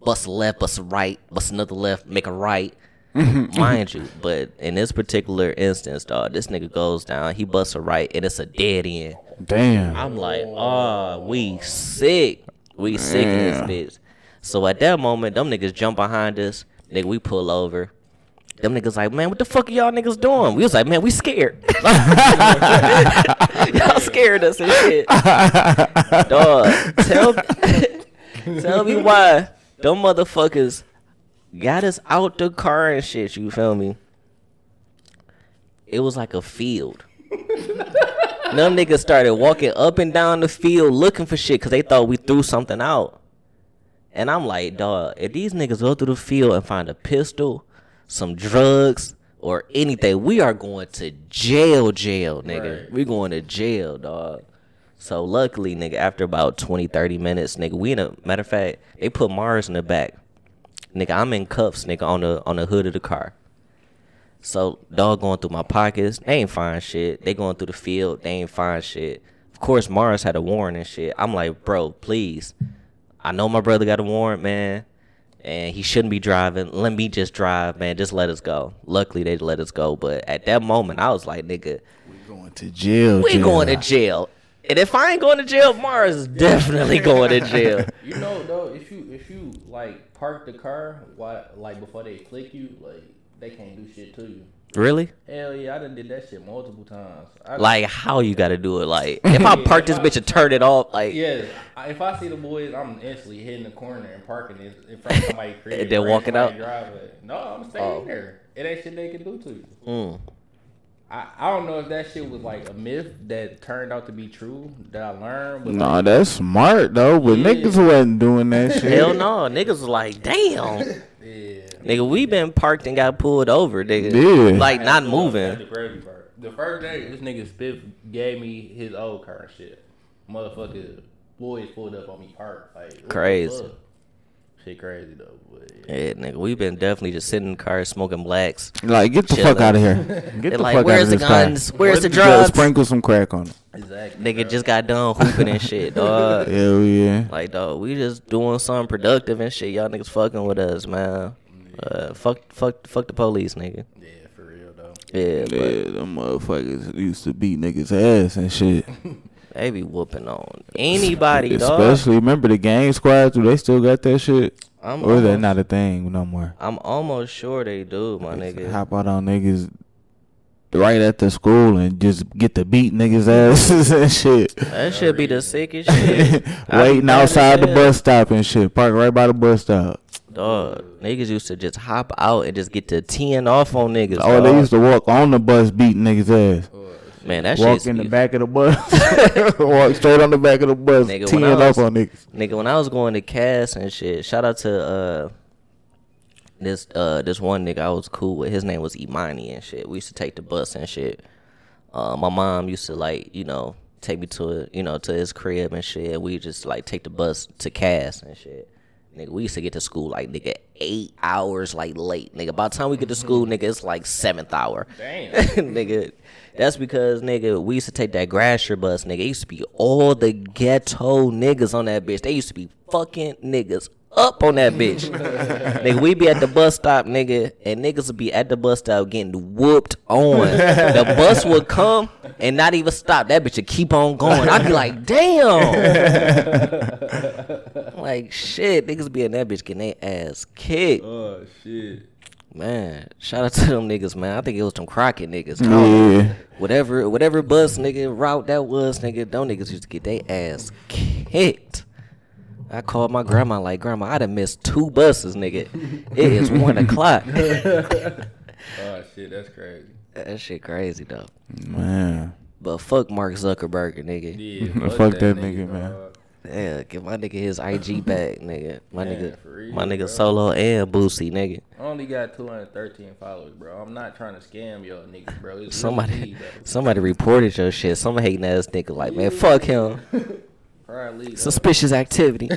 bust left, bust right, bust another left, make a right. [laughs] Mind you, but in this particular instance, dog, this nigga goes down, he busts a right, and it's a dead end. Damn. I'm like, oh, we sick. We sick in this bitch. So at that moment, them niggas jump behind us. Nigga, we pull over. Them niggas like, man, what the fuck are y'all niggas doing? We was like, man, we scared. [laughs] y'all scared us and shit. Dog, tell, [laughs] tell me why them motherfuckers got us out the car and shit. You feel me? It was like a field. [laughs] Them niggas started walking up and down the field looking for shit because they thought we threw something out. And I'm like, dog, if these niggas go through the field and find a pistol, some drugs, or anything, we are going to jail, jail, nigga. We going to jail, dog. So luckily, nigga, after about 20, 30 minutes, nigga, we in a matter of fact, they put Mars in the back. Nigga, I'm in cuffs, nigga, on the on the hood of the car. So dog going through my pockets, they ain't find shit. They going through the field, they ain't find shit. Of course, Mars had a warrant and shit. I'm like, bro, please. I know my brother got a warrant, man, and he shouldn't be driving. Let me just drive, man. Just let us go. Luckily, they let us go. But at that moment, I was like, nigga, we Going to jail. we jail. going to jail. And if I ain't going to jail, Mars is definitely going to jail. [laughs] You know though, if you if you like park the car, why like before they click you, like they can't do shit to you. Really? Hell yeah, I done did that shit multiple times. I, Like, how you got to do it? Like, [laughs] if I park this bitch and turn it off, like, yeah, if I see the boys, I'm instantly hitting the corner and parking it in front of somebody. [laughs] And then walking out? Driveway. No, I'm staying Oh. there. It ain't shit they can do to you. mm. I, I don't know if that shit was like a myth that turned out to be true that I learned. But Nah, like, that's smart though. But Yeah. niggas wasn't doing that [laughs] shit. hell no. Niggas was like, damn. [laughs] yeah. Nigga, we been parked and got pulled over, nigga. Yeah. Like, not That's moving. the crazy part. The first day, this nigga Spiff gave me his old car and shit. Motherfucker, boys pulled up on me parked. Like Crazy. Fuck? Shit crazy though. But yeah. Yeah, nigga, we've been definitely just sitting in the car smoking blacks. Like, get the Chilling. fuck out of here. [laughs] Get They're the like, fuck out "Where's of the this car." guns? Where's the drugs?" Sprinkle some crack on it. Exactly. Nigga just got done [laughs] hooping and shit, dog. Hell yeah. Like, dog, we just doing something productive and shit. Y'all niggas fucking with us, man. Uh, fuck, fuck, fuck the police, nigga. Yeah, for real though. Yeah, but Yeah, them motherfuckers used to beat niggas ass and shit. [laughs] they be whooping on anybody, dog. Especially remember the gang squad? Do they still got that shit? I'm or is that almost- not a thing no more? I'm almost sure they do, my nigga. Hop out on niggas right at the school and just get to beat niggas asses [laughs] and shit. That should be the sickest shit. [laughs] Waiting outside the bus stop and shit. Park right by the bus stop. Dog, niggas used to just hop out and just get to teeing off on niggas. Oh, they used to walk on the bus beating niggas ass. Man, that Walk shit. in the back of the bus. [laughs] walk straight on the back of the bus. Nigga, teeing when I off was- on niggas. Nigga, when I was going to Cass and shit, shout out to uh this uh this one nigga I was cool with. His name was Imani and shit. We used to take the bus and shit. Uh, my mom used to like, you know, take me to a, you know to his crib and shit. We just like take the bus to Cass and shit. Nigga, we used to get to school like nigga eight hours like late. Nigga, by the time we get to school, nigga, it's like seventh hour. Damn. [laughs] nigga, that's because nigga, we used to take that Gratiot bus. Nigga, it used to be all the ghetto niggas on that bitch. They used to be fucking niggas up on that bitch. [laughs] nigga, we be at the bus stop, nigga, and niggas would be at the bus stop getting whooped on. the bus would come and not even stop. That bitch would keep on going. I'd be like, damn. [laughs] like shit, niggas be in that bitch getting their ass kicked. Oh shit. Man, shout out to them niggas, man. I think it was them Crockett niggas. I. Yeah. Whatever, whatever bus nigga route that was, nigga, them niggas used to get their ass kicked. I called my grandma like, grandma, I done missed two buses, nigga. It is [laughs] one o'clock. [laughs] Oh shit, that's crazy. that shit crazy though. Man. But fuck Mark Zuckerberg, nigga. Yeah, [laughs] Fuck that nigga, man. dog. Yeah, give my nigga his IG [laughs] back, nigga. My Man, nigga, real, my nigga bro. Solo and Boosie, nigga. I only got 213 followers, bro. I'm not trying to scam y'all niggas, bro. It's Somebody, me, [laughs] somebody reported your shit. Some hating ass nigga like, man, fuck him. [laughs] Probably, though. Suspicious activity.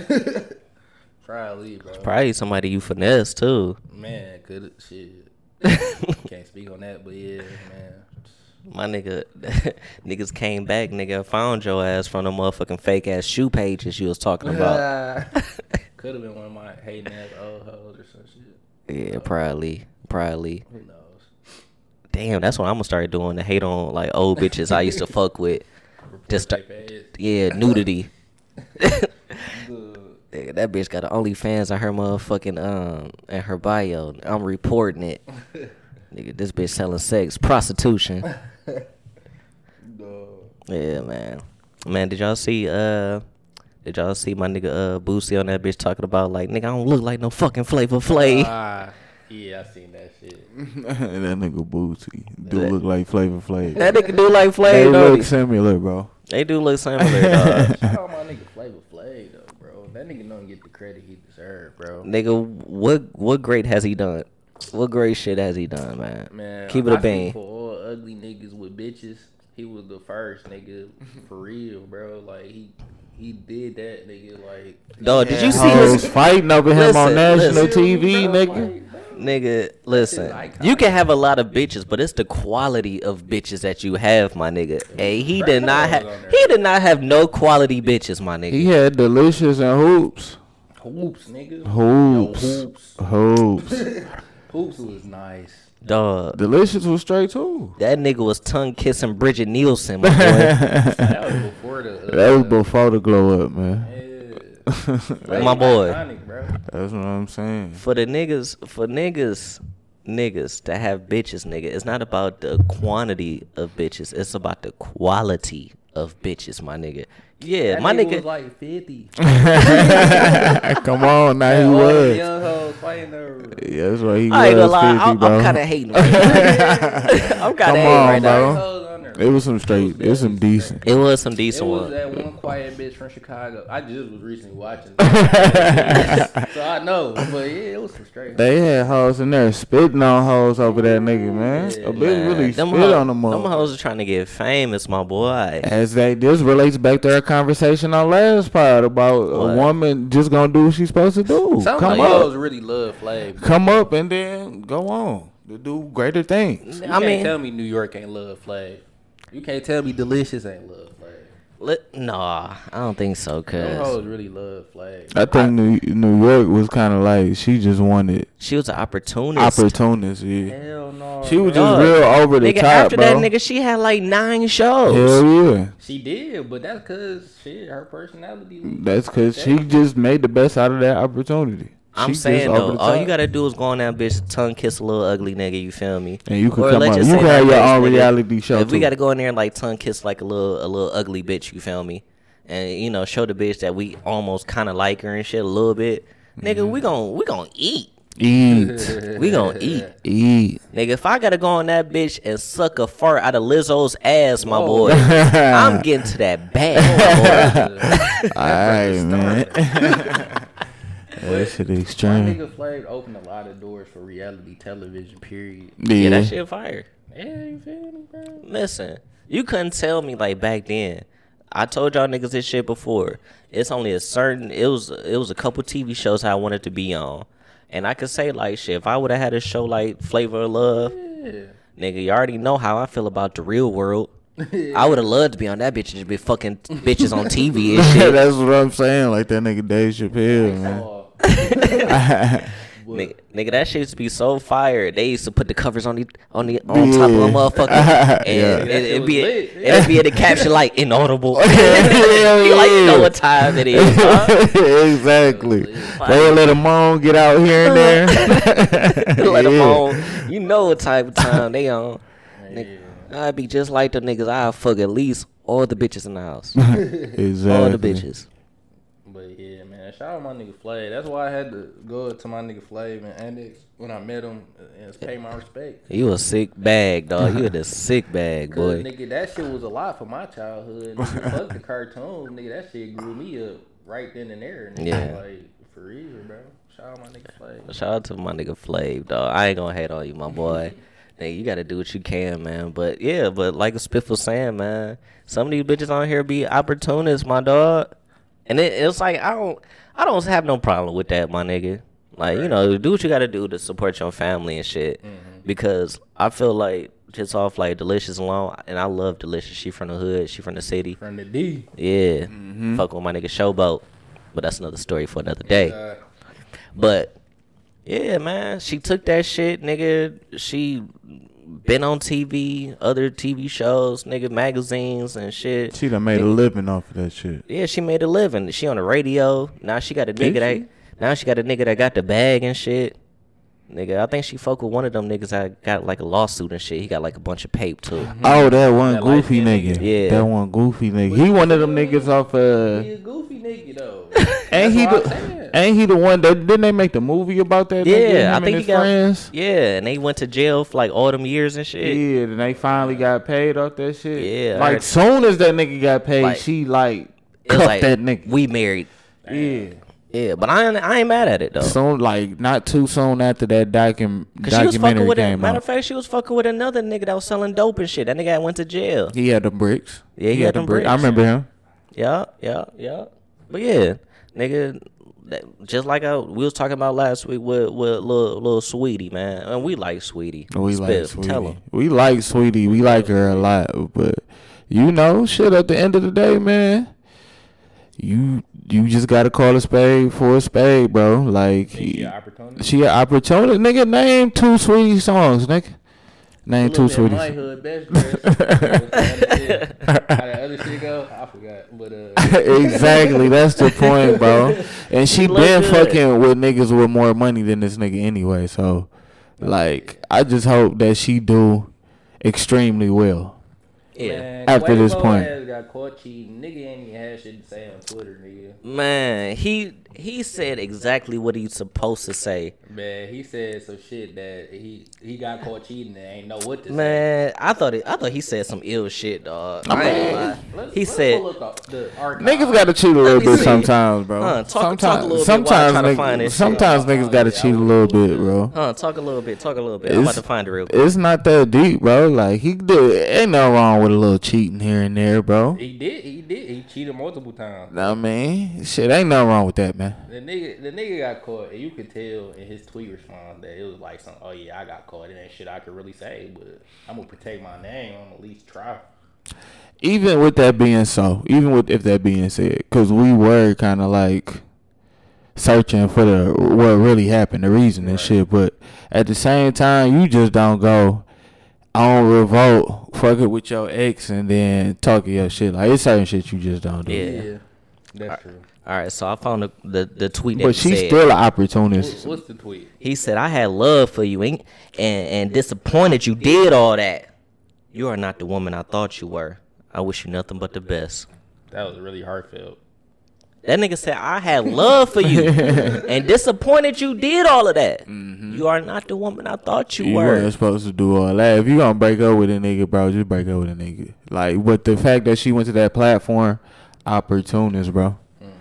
Probably, bro. Probably somebody you finesse too. Man, could shit. Can't speak on that, but yeah, man. My nigga, [laughs] niggas came back, nigga, found your ass from the motherfucking fake ass shoe pages you was talking about. [laughs] Could have been one of my hating ass old hoes or some shit. yeah, probably, probably. Who knows? Damn, that's what I'm gonna start doing to hate on like old bitches I used to fuck with. Just start, yeah, nudity. [laughs] Nigga, that bitch got an OnlyFans on her motherfucking um in her bio. I'm reporting it. Nigga, this bitch selling sex, prostitution. Yeah, man. Man, did y'all see uh did y'all see my nigga uh Boosie on that bitch talking about like nigga I don't look like no fucking Flavor Flav. Ah, [laughs] yeah, I seen that shit. [laughs] that nigga Boosie do look like Flavor Flav. that nigga do like They Flav, don't look he? similar, bro. They do look similar, dog. [laughs] Shout out my nigga Flavor Flav though, bro. That nigga don't get the credit he deserve, bro. nigga, what what great has he done? What great shit has he done, man? Man, Keep it I a speak bean. For all ugly niggas with bitches, he was the first nigga for [laughs] real, bro. Like he he did that, nigga. Like Dog, did you see Hoes his fighting over him on Listen, national listen. TV, Bro, nigga. like, nigga? Listen, you can have a lot of bitches, but it's the quality of bitches that you have, my nigga. Hey, he did not have Hoes on there. he did not have no quality bitches, my nigga. He had delicious and hoops. Hoops, nigga. Hoops. Yo, hoops. Hoops. [laughs] Hoops was nice. Dog, delicious was straight too. that nigga was tongue kissing Brigitte Nielsen, my boy. [laughs] That was before the. Uh, That was before the glow up, man. Yeah. [laughs] My boy. Iconic. That's what I'm saying. for the niggas, for niggas, niggas to have bitches, nigga, it's not about the quantity of bitches. It's about the quality of bitches, my nigga. Yeah, That my nigga nigga. was like 50. [laughs] Come on, now he All was. young hoes fighting over. Yeah, that's right. He I ain't gonna was lie, 50, I'm, bro. [laughs] I'm kind of hating. Right. I'm kind Come of hating on, right now. bro. Hoes on there. It was some straight. It was some decent. It was some decent It decent was ones. that one quiet bitch from Chicago. I just was recently watching. [laughs] so I know, but yeah, it was some straight. They had hoes in there spitting on hoes over that nigga, man. A bitch Man, really them spit ho- on them. Them motherfuckers. hoes are trying to get famous, my boy. As they this relates back to our conversation on last part about What? a woman just gonna do what she's supposed to do. Some Come of hoes up, really love Flav. come up, and then go on to do greater things. You I can't mean, tell me New York ain't love Flav. You can't tell me Delicious ain't love Flav. li- nah, I don't think so, Them cause hoes really love Flav. I think New New York was kind of like she just wanted she was an opportunist. opportunity. Yeah. Hell no. She was bro. just real over the nigga, top, after bro. that, nigga, she had like nine shows. Hell yeah. She did, but that's cause shit, her personality. That's because she just made the best out of that opportunity. I'm She saying though, all you gotta do is go on that bitch, tongue kiss a little ugly nigga. You feel me? And you could Or come let's You say can that have your own reality show If we gotta go in there and like tongue kiss like a little a little ugly bitch, you feel me? And you know, show the bitch that we almost kind of like her and shit a little bit. Nigga, Mm-hmm. we gon' we gon' eat. Eat, [laughs] We gonna eat. eat. Nigga, if I gotta go on that bitch and suck a fart out of Lizzo's ass, my Whoa. boy, I'm getting to that [laughs] bag, my boy. All right, man. [laughs] that shit My extreme. nigga Flav opened a lot of doors for reality television. Period. Yeah, Yeah, that shit fire. Yeah, you feel me, bro? Listen, you couldn't tell me like back then I told y'all niggas this shit before. It's only a certain. It was it was a couple TV shows I wanted to be on, and I could say like shit. If I would have had a show like Flavor of Love, nigga, you already know how I feel about the real world. [laughs] I would have loved to be on that bitch and just be fucking [laughs] bitches on TV and [laughs] shit. That's what I'm saying. Like that nigga Dave Chappelle, man. Oh, [laughs] Nigga, nigga, that shit used to be so fire. They used to put the covers on the on the on mm. top of a motherfucker, [laughs] and That it, it'd be lit, and it'd be in the caption like inaudible. [laughs] you like you know what time it is. Huh? exactly. They let them on get out here and there. Let them on. You know what type of time they on. Nigga, I'd be just like the niggas. I'd fuck at least all the bitches in the house. Exactly. All the bitches. Man, shout out my nigga Flav. That's why I had to go to my nigga Flav and Andex when I met him and pay my respect. You a sick bag, dog. You a sick bag, boy. nigga, that shit was a lot for my childhood. Nigga, [laughs] fuck the cartoons, nigga. That shit grew me up right then and there. Nigga. Yeah. like for real, bro. Shout out my nigga Flav. Shout out to my nigga Flav, dog. I ain't gonna hate on you, my boy. [laughs] Nigga, you gotta do what you can, man. But yeah, but like a Spiff was saying, man, some of these bitches on here be opportunists, my dog. And it, it's like I don't, I don't have no problem with that, my nigga. Like you know, do what you gotta do to support your family and shit. Because I feel like just off like Delicious alone, and I love Delicious. She from the hood. She from the city. From the D. Yeah, fuck with my nigga Showboat, but that's another story for another day. Uh, But yeah, man, she took that shit, nigga. She been on TV, other TV shows, nigga, magazines and shit. She done made a living off of that shit. Yeah, she made a living. She on the radio. Now she got a nigga that now she got a nigga that got the bag and shit. Nigga, I think she fuck with one of them niggas that got like a lawsuit and shit. He got like a bunch of pape too. Oh, that one That goofy nigga. nigga. Yeah. That one goofy nigga. He one of them niggas off uh he a goofy nigga though. [laughs] Ain't he That's what the ain't he the one that didn't they make the movie about that nigga? Yeah, him I think and he got friends? Yeah, and they went to jail for like all them years and shit. Yeah, and they finally got paid off that shit. Yeah, Like soon as that nigga got paid, Like, she like cut like that nigga. we married. yeah. Yeah, but I ain't, I ain't mad at it though. Soon like not too soon after that docu- Cause she was fucking documentary with a, matter of fact, she was fucking with another nigga that was selling dope and shit. That nigga went to jail. He had the bricks. Yeah, he had them bricks. I remember him. Yeah, yeah, yeah. But yeah, nigga, that, just like I, we was talking about last week with with little little Saweetie man, and we like Saweetie. We like Saweetie. Tell him. We like Saweetie. We like her a lot. But you know, shit. At the end of the day, man, you you just gotta call a spade for a spade, bro. Like She an opportunity. she an opportunity. Nigga, name two Saweetie songs, nigga. Name two Little bit Saweeties. My hood best dress. [laughs] Other shit go? I forgot. But uh, [laughs] exactly. That's the point, bro. And she look been good. fucking with niggas with more money than this nigga anyway. So, like, I just hope that she do extremely well. Yeah, man, After this Quavo point. Ass got caught cheating. Nigga ain't even had shit to say on Twitter, nigga. man. He he said exactly what he's supposed to say. Man, he said some shit that he he got caught cheating and ain't know what to say. Man, I thought it, I thought he said some ill shit, dog. I ain't gonna lie. Let's, He let's said, pull up the, the archive. Niggas gotta cheat a little bit see. sometimes, bro. Huh, talk- sometimes, talk a little bit while I sometimes, niggas, find shit. sometimes niggas gotta cheat a little bit, bro. "Huh, talk a little bit, talk a little bit." I'm about to find it real quick. It's not that deep, bro. Like he did, ain't no wrong with a little cheating here and there, bro. He did. He did. He cheated multiple times. I mean, shit, ain't nothing wrong with that, man. The nigga, the nigga got caught, and you could tell in his tweet response that it was like some, oh yeah, I got caught. It ain't shit I could really say, but I'm gonna protect my name. I'm gonna at least try. even with that being so, even with if that being said, because we were kind of like searching for the what really happened, the reason and shit. But at the same time, you just don't go on revolt, fuck it with your ex, and then talking your shit. Like it's certain shit you just don't do. Yeah. that's true. All right, so I found the the, the tweet But he she's said. still an opportunist. What's the tweet? He said, "I had love for you, and and, and disappointed you did all that. You are not the woman I thought you were. I wish you nothing but the best." That was really heartfelt. That nigga said, "I had love for you, [laughs] and disappointed you did all of that. Mm-hmm. You are not the woman I thought you, You were." You weren't supposed to do all that. If you gonna break up with a nigga, bro, just break up with a nigga. Like, but the fact that she went to that platform, opportunist, bro. Mm.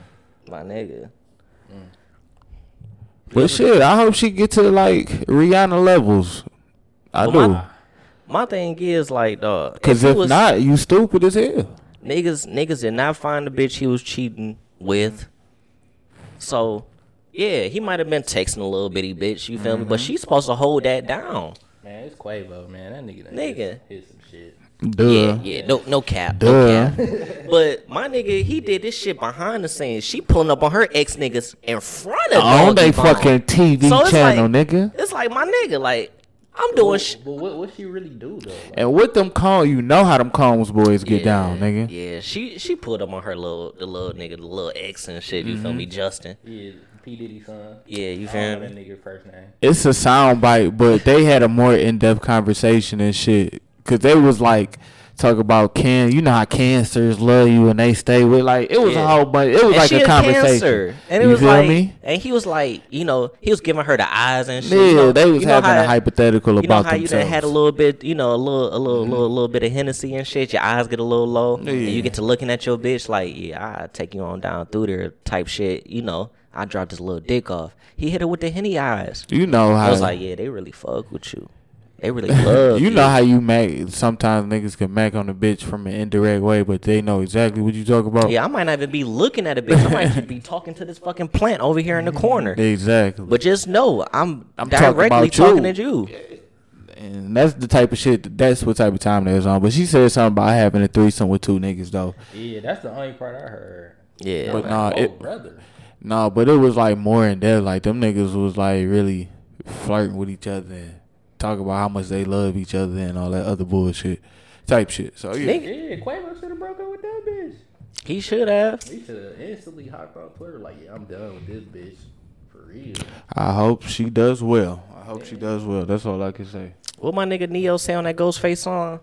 My nigga. Mm. But shit, I hope she get to like Rihanna levels. I Well, do. my- My thing is like, dog. Cause it if was- not, you stupid as hell. Niggas niggas did not find the bitch he was cheating with. So, yeah, he might have been texting a little bitty bitch, you feel me? But mm-hmm. she's supposed to hold that down. Man, it's Quavo, man. That nigga done Nigga. hit, hit some shit. Duh. Yeah, yeah, no, no cap, Duh. no cap. [laughs] But my nigga, he did this shit behind the scenes. She pulling up on her ex niggas in front of On Doggy they Bone. fucking TV So channel, like- nigga. It's like my nigga, like I'm doing sh- But what what she really do though? Like, And with them calm, you know how them Combs boys get down, nigga. Yeah, she she pulled up on her little the little nigga, the little ex and shit. You feel Mm-hmm. me, Justin? yeah, P Diddy son. Yeah, you I feel don't know me? that nigga first name. It's a sound bite, but they had a more in depth conversation and shit. Cause they was like talk about can you know how cancers love you and they stay with like it was a whole bunch. It was and like a conversation. cancer, and it you was feel like, me? and he was like, you know, he was giving her the eyes and shit. Yeah, you know, they was having how- a hypothetical You know about how you done themselves. Mm-hmm. had a little bit, you know, a little, a little, little, little bit of Hennessy and shit. Your eyes get a little low, and you get to looking at your bitch like, yeah, I take you on down through there, type shit. You know, I dropped his little dick off. He hit her with the henny eyes. you know how I was like, yeah, they really fuck with you. They really [laughs] love you know how you make sometimes niggas can make on a bitch from an indirect way, but they know exactly what you talk about. Yeah, I might not even be looking at a bitch. I might just be [laughs] talking to this fucking plant over here in the corner. Exactly. But just know, I'm, I'm talking directly about talking, you. to you. and that's the type of shit. That's what type of time they was on. But she said something about having a threesome with two niggas though. Yeah, that's the only part I heard. Yeah, But Like, nah, oh, it brother. no, but it was like more in depth. Like them niggas was like really flirting with each other and talk about how much they love each other and all that other bullshit type shit. So yeah, Nigga. Yeah, Quavo should have broke up with that bitch. he should have. He should have instantly hopped on Twitter like, yeah, I'm done with this bitch. For real. I hope she does well. I hope she does well. That's all I can say. What my nigga Ne-Yo say on that Ghostface song?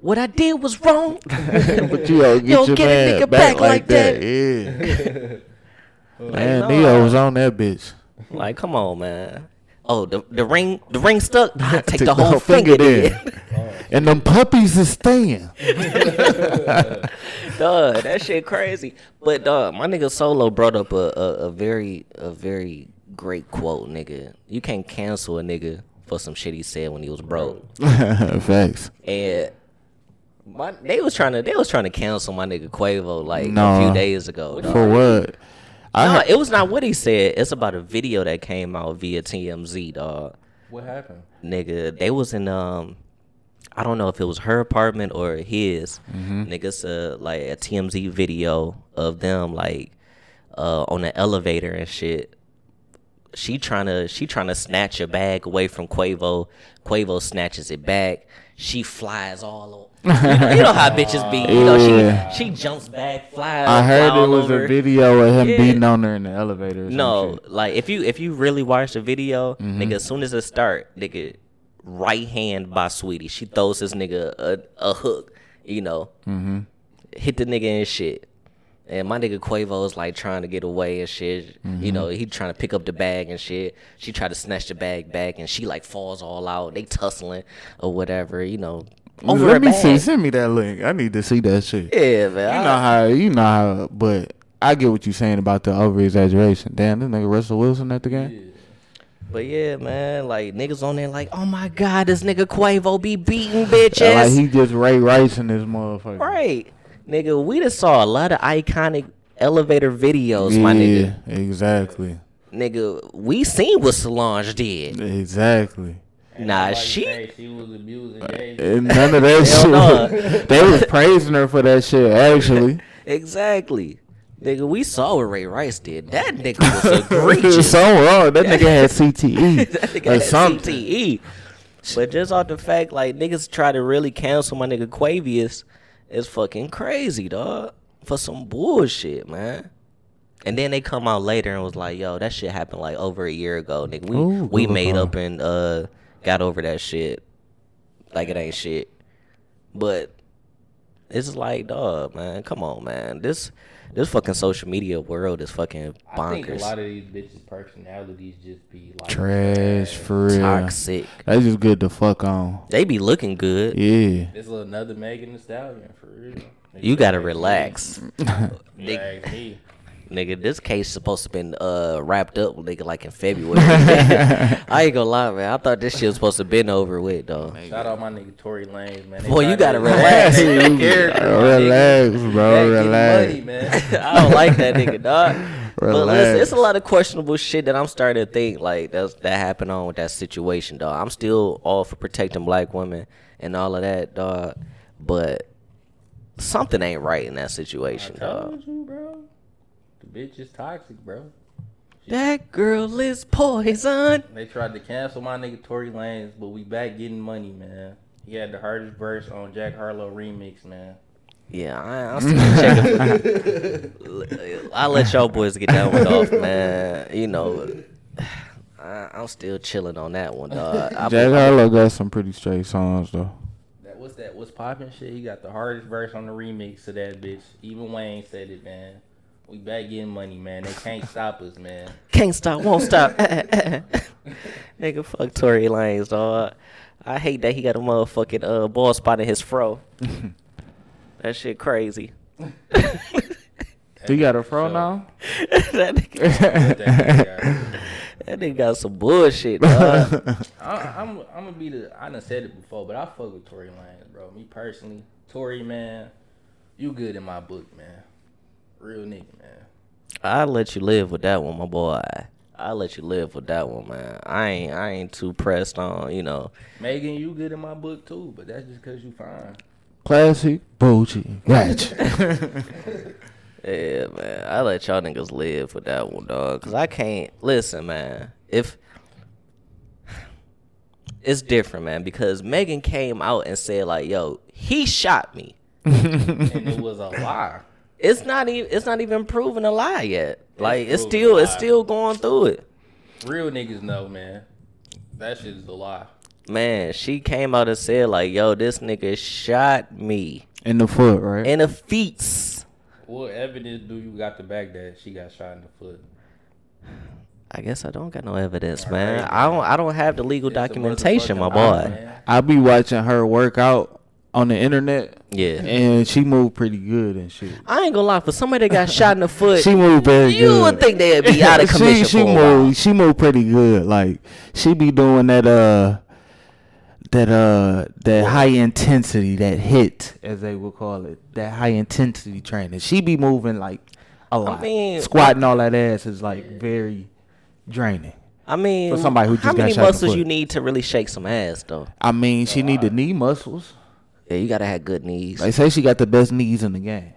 What I did was wrong. [laughs] but you don't get don't your get a nigga back, back like like that. that. Yeah. [laughs] man, no, Ne-Yo was on that bitch. like, come on, man. Oh, the the ring the ring stuck. I [laughs] take, the whole finger, there. [laughs] and them puppies is staying. [laughs] Dog, that shit crazy. But dog, my nigga Solo brought up a, a, a very a very great quote, nigga. You can't cancel a nigga for some shit he said when he was broke. Facts. And my, they was trying to they was trying to cancel my nigga Quavo like a few days ago. dog. For what? I No, heard- it was not what he said. It's about a video that came out via TMZ, dog. What happened? Nigga, they was in um I don't know if it was her apartment or his. Niggas uh like a TMZ video of them like uh on the elevator and shit. She trying to she trying to snatch a bag away from Quavo. Quavo snatches it back. She flies all over. You know, you know how bitches be. You know Yeah. she she jumps back, flies. I heard it was over. a video of him Yeah. beating on her in the elevator. No, shit. like if you if you really watch the video, Mm-hmm. nigga, as soon as it start, nigga, right hand by Saweetie, she throws this nigga a, a hook, you know, Mm-hmm. hit the nigga and shit. And my nigga Quavo's like trying to get away and shit. Mm-hmm. You know, he trying to pick up the bag and shit. She tried to snatch the bag back and she like falls all out. They tussling or whatever, you know. Over Let me bag. see. Send me that link. I need to see that shit. Yeah, man. You I- know how you know how, but I get what you're saying about the over exaggeration. Damn, this nigga Russell Wilson at the game. But yeah, man, like niggas on there like, oh my god, this nigga Quavo be beating [laughs] bitches. Like he just Ray Rice in this motherfucker. Right. Nigga, we just saw a lot of iconic elevator videos, my nigga. Yeah, exactly, Nigga, we seen what Solange did. exactly. Nah, she hey, she was abusing uh, Jay. And none of that shit. they was praising her for that shit. Actually, [laughs] exactly. Nigga, we saw what Ray Rice did. That nigga was egregious. [laughs] so wrong. That nigga had CTE [laughs] that nigga or had something. CTE. But just off the fact, like niggas try to really cancel my nigga Quavious is fucking crazy, dog. For some bullshit, man. And then they come out later and was like, "Yo, that shit happened like over a year ago, nigga. We Ooh, we made up and uh got over that shit, like it ain't shit." But it's like, dog, man, come on, man. This this fucking social media world is fucking bonkers. I think a lot of these bitches' personalities just be like Trash for real. toxic. That's just good to fuck on. They be looking good. Yeah. This is another Megan Thee Stallion for real. You gotta [laughs] ask me. relax. You ask me. Nigga, this case supposed to been uh wrapped up, nigga, like in February. [laughs] I ain't gonna lie, man. I thought this shit was supposed to been over with, though. Shout out my nigga Tory Lanez, man. They Boy, you gotta to- relax. Character, my Relax, bro. Back Relax. money, man. [laughs] I don't like that nigga, dog. But listen, Relax. it's a lot of questionable shit that I'm starting to think like that's that happened on with that situation, dog. I'm still all for protecting black women and all of that, dog. But something ain't right in that I situation, dog. you, bro. The bitch is toxic, bro. That girl is poison. They tried to cancel my nigga Tory Lanez, but we back getting money, man. He had the hardest verse on Jack Harlow remix, man. Yeah, I, I'm still checking. I [laughs] let y'all boys get that one off, man. You know, I, I'm still chilling on that one, dog. I, Jack Harlow got some pretty straight songs though. That what's that? What's popping? shit? He got the hardest verse on the remix to that bitch. Even Wayne said it, man. We back getting money, man. They can't stop us, man. Can't stop, won't stop. [laughs] Nigga, fuck Tory Lanez, dog. I hate that he got a motherfucking uh, ball spot in his fro. [laughs] that shit crazy. He got a fro So- now. that, nigga, [laughs] That nigga got- that nigga got some bullshit, dog. I, I'm I'm gonna be the. I done said it before, but I fuck with Tory Lanez, bro. Me personally, Tory man, you good in my book, man. Real nigga, man. I'll let you live with that one, my boy. I'll let you live with that one, man. I ain't I ain't too pressed on, you know. Megan, you good in my book too, but that's just cause you fine. Classic bougie. Gotcha. [laughs] Yeah, man. I let y'all niggas live with that one, dog. Cause I can't listen, man. If it's different, man, because Megan came out and said like, "Yo, he shot me." And it was a lie. It's not even it's not even proven a lie yet. Like it's proven still it's still going through it. Real niggas know, man. That shit is a lie. Man, she came out and said like, "Yo, this nigga shot me In the foot, right? in the feet." What evidence do you got to back that she got shot in the foot? I guess I don't got no evidence, man. I don't I don't have the legal It's documentation, my boy. lie, man. I be watching her work out on the internet, Yeah. and she moved pretty good and shit. I ain't gonna lie, for somebody that got shot in the foot, She moved very you good. would think they'd be [laughs] out of she commission she for a while. moved she moved pretty good. Like she be doing that uh that uh that high intensity that hit as they would call it that high intensity training. She be moving like a lot. mean, Squatting all that ass is like very draining. I mean, For somebody who how just got many shot in the muscles you need to really shake some ass, though? I mean, she need the knee muscles. Yeah, you gotta have good knees. They say she got the best knees in the game.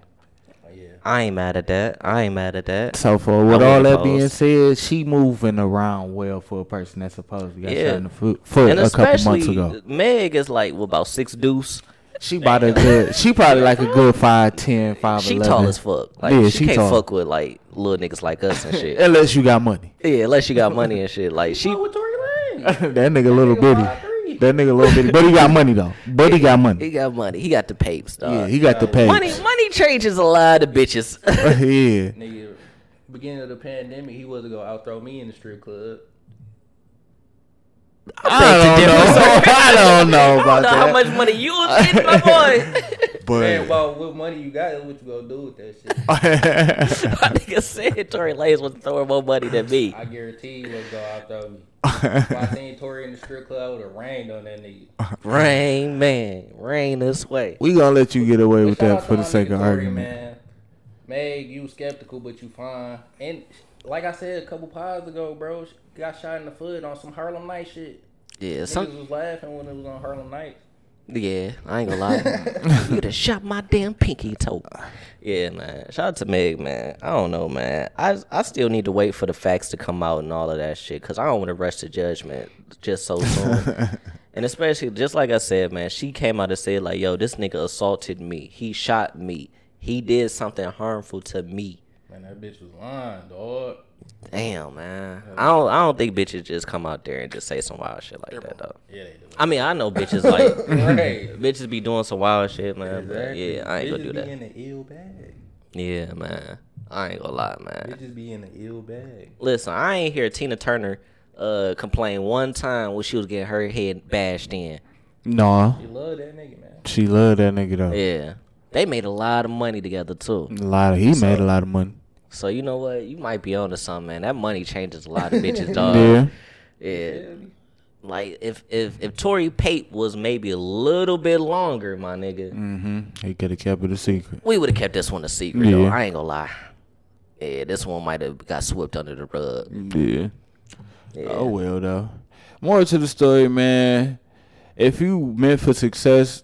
I ain't mad at that. I ain't mad at that. So for I with all that being said, she moving around well for a person that's supposed to got Yeah. shot in the foot, foot And a couple months ago. Meg is like what, about six deuce. She about a good. She probably like a good five ten, five She eleven. tall as fuck. Like Yeah, she, she can't tall. fuck with like little niggas like us and shit. [laughs] Unless you got money. yeah, unless you got money and shit. Like she, What with Tory Lanez? [laughs] that nigga little Nigga bitty. 5'3". That nigga little bitty. But he got money though. But he got money. he got money. He got the papes, dog. Yeah, he got the pay. money, money changes a lot of bitches. [laughs] yeah. Nigga, beginning of the pandemic, he was to go out throw me in the strip club. I don't know. [laughs] [laughs] I don't know I don't about know how much money you was getting, my boy. Man, But about what money you got, what you gonna do with that shit? My nigga said Tory Lanez was throwing more money than me. I guarantee you was go out throw me. If I seen Tory in the strip club, I would have rained on that nigga. Rain, man, rain this way. we gonna let you get away But with that for the sake of Tory, argument. Man. Meg, you skeptical, but you fine. And like I said a couple pods ago, bro, she got shot in the foot on some Harlem Night shit. Yeah, Niggas some, was laughing when it was on Harlem Night. Yeah, I ain't gonna lie. [laughs] you done shot my damn pinky toe. Yeah, man. Shout out to Meg, man. I don't know, man. I I still need to wait for the facts to come out and all of that shit, cause I don't want to rush to judgment just so soon. [laughs] and especially, just like I said, man, she came out and said like, "Yo, this nigga assaulted me. He shot me. He did something harmful to me." Man, that bitch was lying, dog. Damn, man. I don't. I don't think bitches just come out there and just say some wild shit like that, though. Yeah, they do. I mean, I know bitches like [laughs] Right. [laughs] bitches be doing some wild shit, man. But Exactly. yeah, I ain't gonna Bitches do be that. in the ill bag. Yeah, man. I ain't gonna lie, man. Bitches be in the ill bag. Listen, I ain't hear Tina Turner uh complain one time when she was getting her head bashed in. No, You love that nigga, man. she love that nigga though. Yeah, they made a lot of money together too. A lot of he made a lot of money. So you know what? You might be on to something, man. That money changes a lot of bitches, [laughs] dog. Yeah. Yeah. Like if if if Tory Pate was maybe a little bit longer, my nigga, Mm-hmm. He could have kept it a secret. we would have kept this one a secret. Though. I ain't gonna lie. Yeah, this one might have got swept under the rug. Yeah. Yeah. Oh well though. More to the story, man. If you meant for success,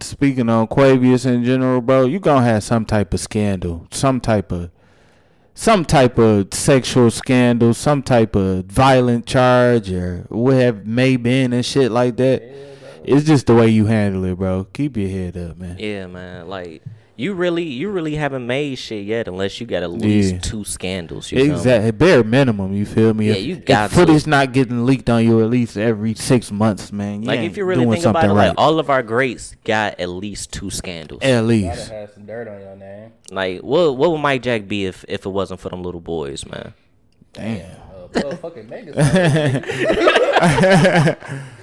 speaking on Quavious in general, bro, you gonna have some type of scandal, some type of, some type of sexual scandal, some type of violent charge, or what have may been and shit like that. It's just the way you handle it, bro. Keep your head up, man. Yeah, man. Like you really, you really haven't made shit yet, unless you got at least Yeah. two scandals. You feel me? Exactly, bare minimum. You feel me? Yeah, if, you if got to. footage not getting leaked on you at least every six months, man. You Like if you really doing think about something it, right. like all of our greats got at least two scandals. at Gotta least. have some dirt on your name. Like what what would Mike Jack be if if it wasn't for them little boys, man? Damn. Uh, motherfucking Megas. [laughs]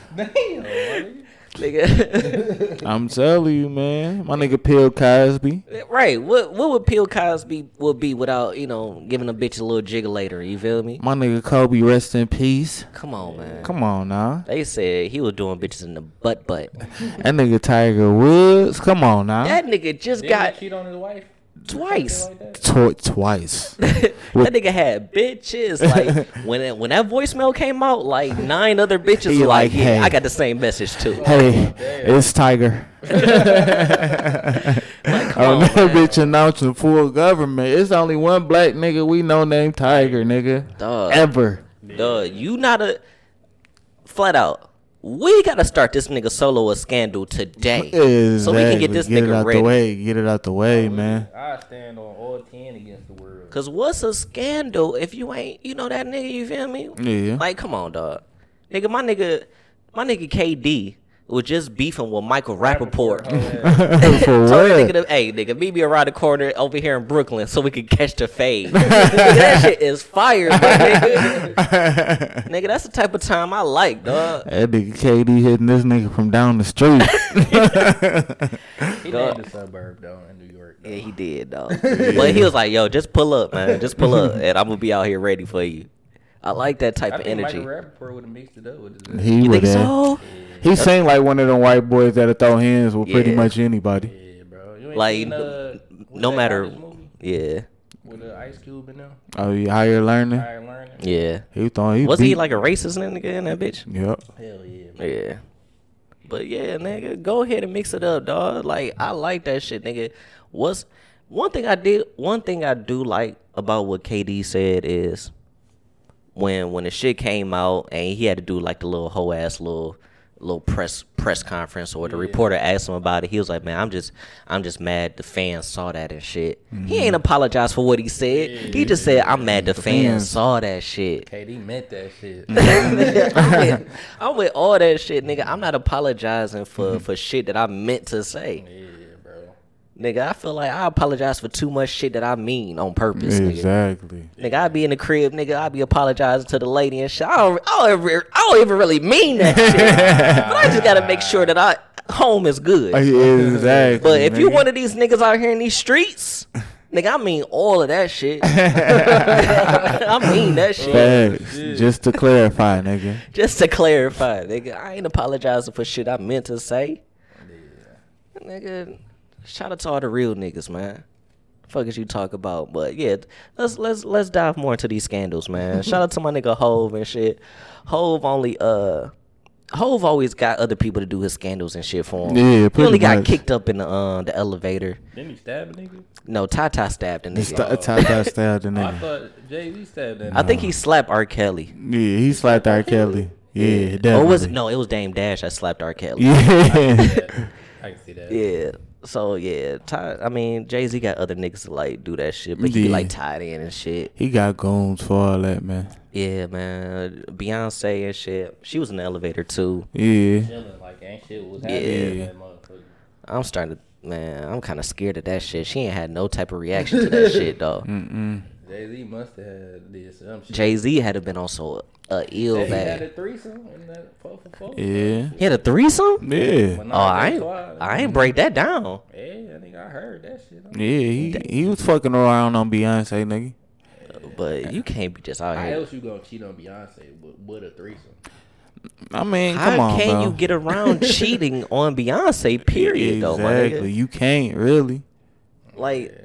[laughs] Damn, man. Nigga. [laughs] I'm telling you, man. My nigga Bill Cosby. right. What what would Bill Cosby would be without, you know, giving a bitch a little jigglator, you feel me? My nigga Kobe, rest in peace. Come on, man. Come on now. They said he was doing bitches in the butt butt. [laughs] That nigga Tiger Woods. Come on now. That nigga just Didn't got he cheat on his wife? Twice. Like? Tw- twice. [laughs] that nigga had bitches. Like [laughs] when it, when that voicemail came out, like nine other bitches He were like, like, "Yeah, hey. I got the same message too." hey, it's Tiger. [laughs] Like, come Oh, on, that man. bitch announcing full government. It's only one black nigga we know named Tiger, nigga. Dog. Ever. Duh, you not a flat out. We gotta start this nigga solo a scandal today, so we can get Exactly. this Get it out ready. the way. Get it out the way, man. I stand on all ten against the world. Cause what's a scandal if you ain't you know that nigga? You feel me? Yeah. Like, come on, dog. Nigga, my nigga, my nigga KD was just beefing with Michael Rapaport. Oh, [laughs] [laughs] for Told that nigga, what? to, hey, nigga, meet me around the corner over here in Brooklyn so we can catch the fade. [laughs] that shit is fire, my nigga. nigga, that's the type of time I like, dog. That nigga KD hitting this nigga from down the street. He named the suburb though in New York. Though. Yeah, he did, dog. but he was like, yo, just pull up, man. Just pull up, and I'm gonna be out here ready for you. I like that type I of think energy. Michael Rapaport would have mixed it up with his. he You would think have. so? He seemed like one of them white boys that'll throw hands with pretty Yeah. much anybody. Yeah, bro. You ain't Like, seen, uh, what's no that matter, artist movie yeah, with uh, Ice Cube in them. Oh, you higher learning? I learning. yeah. He thought he Was he beat- like a racist nigga in that bitch? Yep. Hell yeah. Man. Yeah. But yeah, nigga, go ahead and mix it up, dog. Like I like that shit, nigga. What's one thing I did? One thing I do like about what KD said is when when the shit came out and he had to do like the little whole ass little little press press conference or the reporter asked him about it. He was like, "Man, I'm just I'm just mad the fans saw that and shit." He mm-hmm. ain't apologized for what he said. He just said, "I'm mad the, fans fans. saw that shit." KD meant that shit. [laughs] I'm, with, I'm with all that shit, nigga. I'm not apologizing for mm-hmm. for shit that I meant to say, yeah. Nigga. I feel like I apologize for too much shit that I mean on purpose. Exactly. Nigga, I be in the crib, nigga. I be apologizing to the lady and shit. I don't, I don't, ever, I don't even really mean that shit, [laughs] but I just gotta make sure that I home is good. Exactly. But if you nigga. one of these niggas out here in these streets, nigga, I mean all of that shit. [laughs] [laughs] I mean that shit. Facts. Just to clarify, nigga. Just to clarify, nigga, I ain't apologizing for shit I meant to say. Nigga, shout out to all the real niggas, man. Fuck is you talk about? But yeah, let's let's let's dive more into these scandals, man. [laughs] shout out to my nigga Hove and shit. Hove only uh Hove always got other people to do his scandals and shit for him. Yeah, he pretty only got kicked up in the um the elevator. Didn't he stab a nigga? No, Tata stabbed a Just nigga. top that stabbed the [laughs] Oh, I thought Jay Z stabbed that. I think he slapped R. Kelly. Yeah, he slapped R. Kelly. Yeah, definitely. Or was it no? It was Dame Dash that slapped R. Kelly. Yeah. I can see that. [laughs] Yeah. So yeah, Ty, I mean Jay Z got other niggas to like do that shit, but he be Yeah. like tied in and shit. he got goons for all that, man. Yeah, man. Beyonce and shit. She was in the elevator too. Yeah. Chilling like ain't shit was happening. Yeah. Yeah. That motherfucker. I'm starting to man. I'm kind of scared of that shit. She ain't had no type of reaction to that [laughs] shit, dog. Mm-mm. Jay Z must have had did some shit. Jay Z had to been on so uh, ill He had a bad. threesome in that four for four. Yeah. He had a threesome. Yeah. But Oh, I ain't, twice. I ain't break that down. Yeah, I think I heard that shit. Yeah, he he was fucking around on Beyonce, nigga. But you can't be just out How here. How else you gonna cheat on Beyonce with, with a threesome? I mean, How on, can bro. you get around [laughs] cheating on Beyonce? Period. Though, exactly. nigga. You can't really. Like,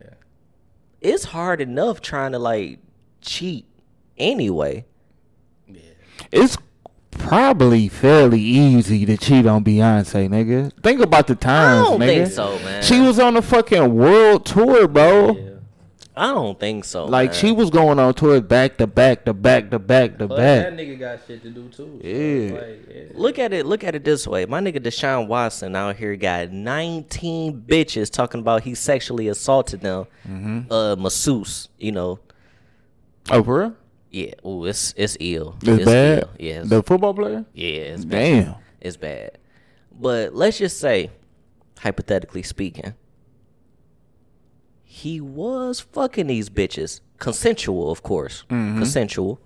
it's hard enough trying to like cheat anyway. It's probably fairly easy to cheat on Beyonce, nigga. Think about the times, don't nigga. think so, man. She was on the fucking world tour, bro. I don't think so. Like man. she was going on tours back to back to back to back to But that nigga got shit to do too. So Yeah. it's like, yeah. Look at it. Look at it this way. My nigga Deshaun Watson out here got 19 bitches talking about he sexually assaulted them. Mm-hmm. Uh, masseuse. You know. Oh, for real? Yeah. Ooh, it's it's ill. It's bad. Ill. Yeah. It's, The football player? yeah. It's bad. Damn. It's bad. But let's just say, hypothetically speaking, he was fucking these bitches. Consensual, of course. Mm-hmm. Consensual.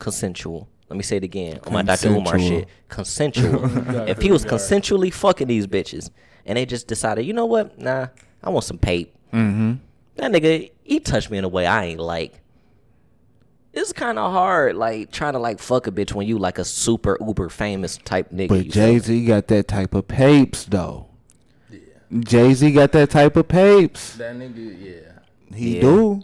Consensual. Let me say it again. On my Dr. Umar shit. Consensual. [laughs] if he was consensually fucking these bitches and they just decided, you know what? Nah, I want some pape. Mm-hmm. That nigga, he touched me in a way I ain't like. It's kind of hard, like trying to like fuck a bitch when you like a super uber famous type nigga. But you feel me? Jay Z got that type of papes though. Jay Z got that type of papes. That nigga, yeah. He Yeah. do.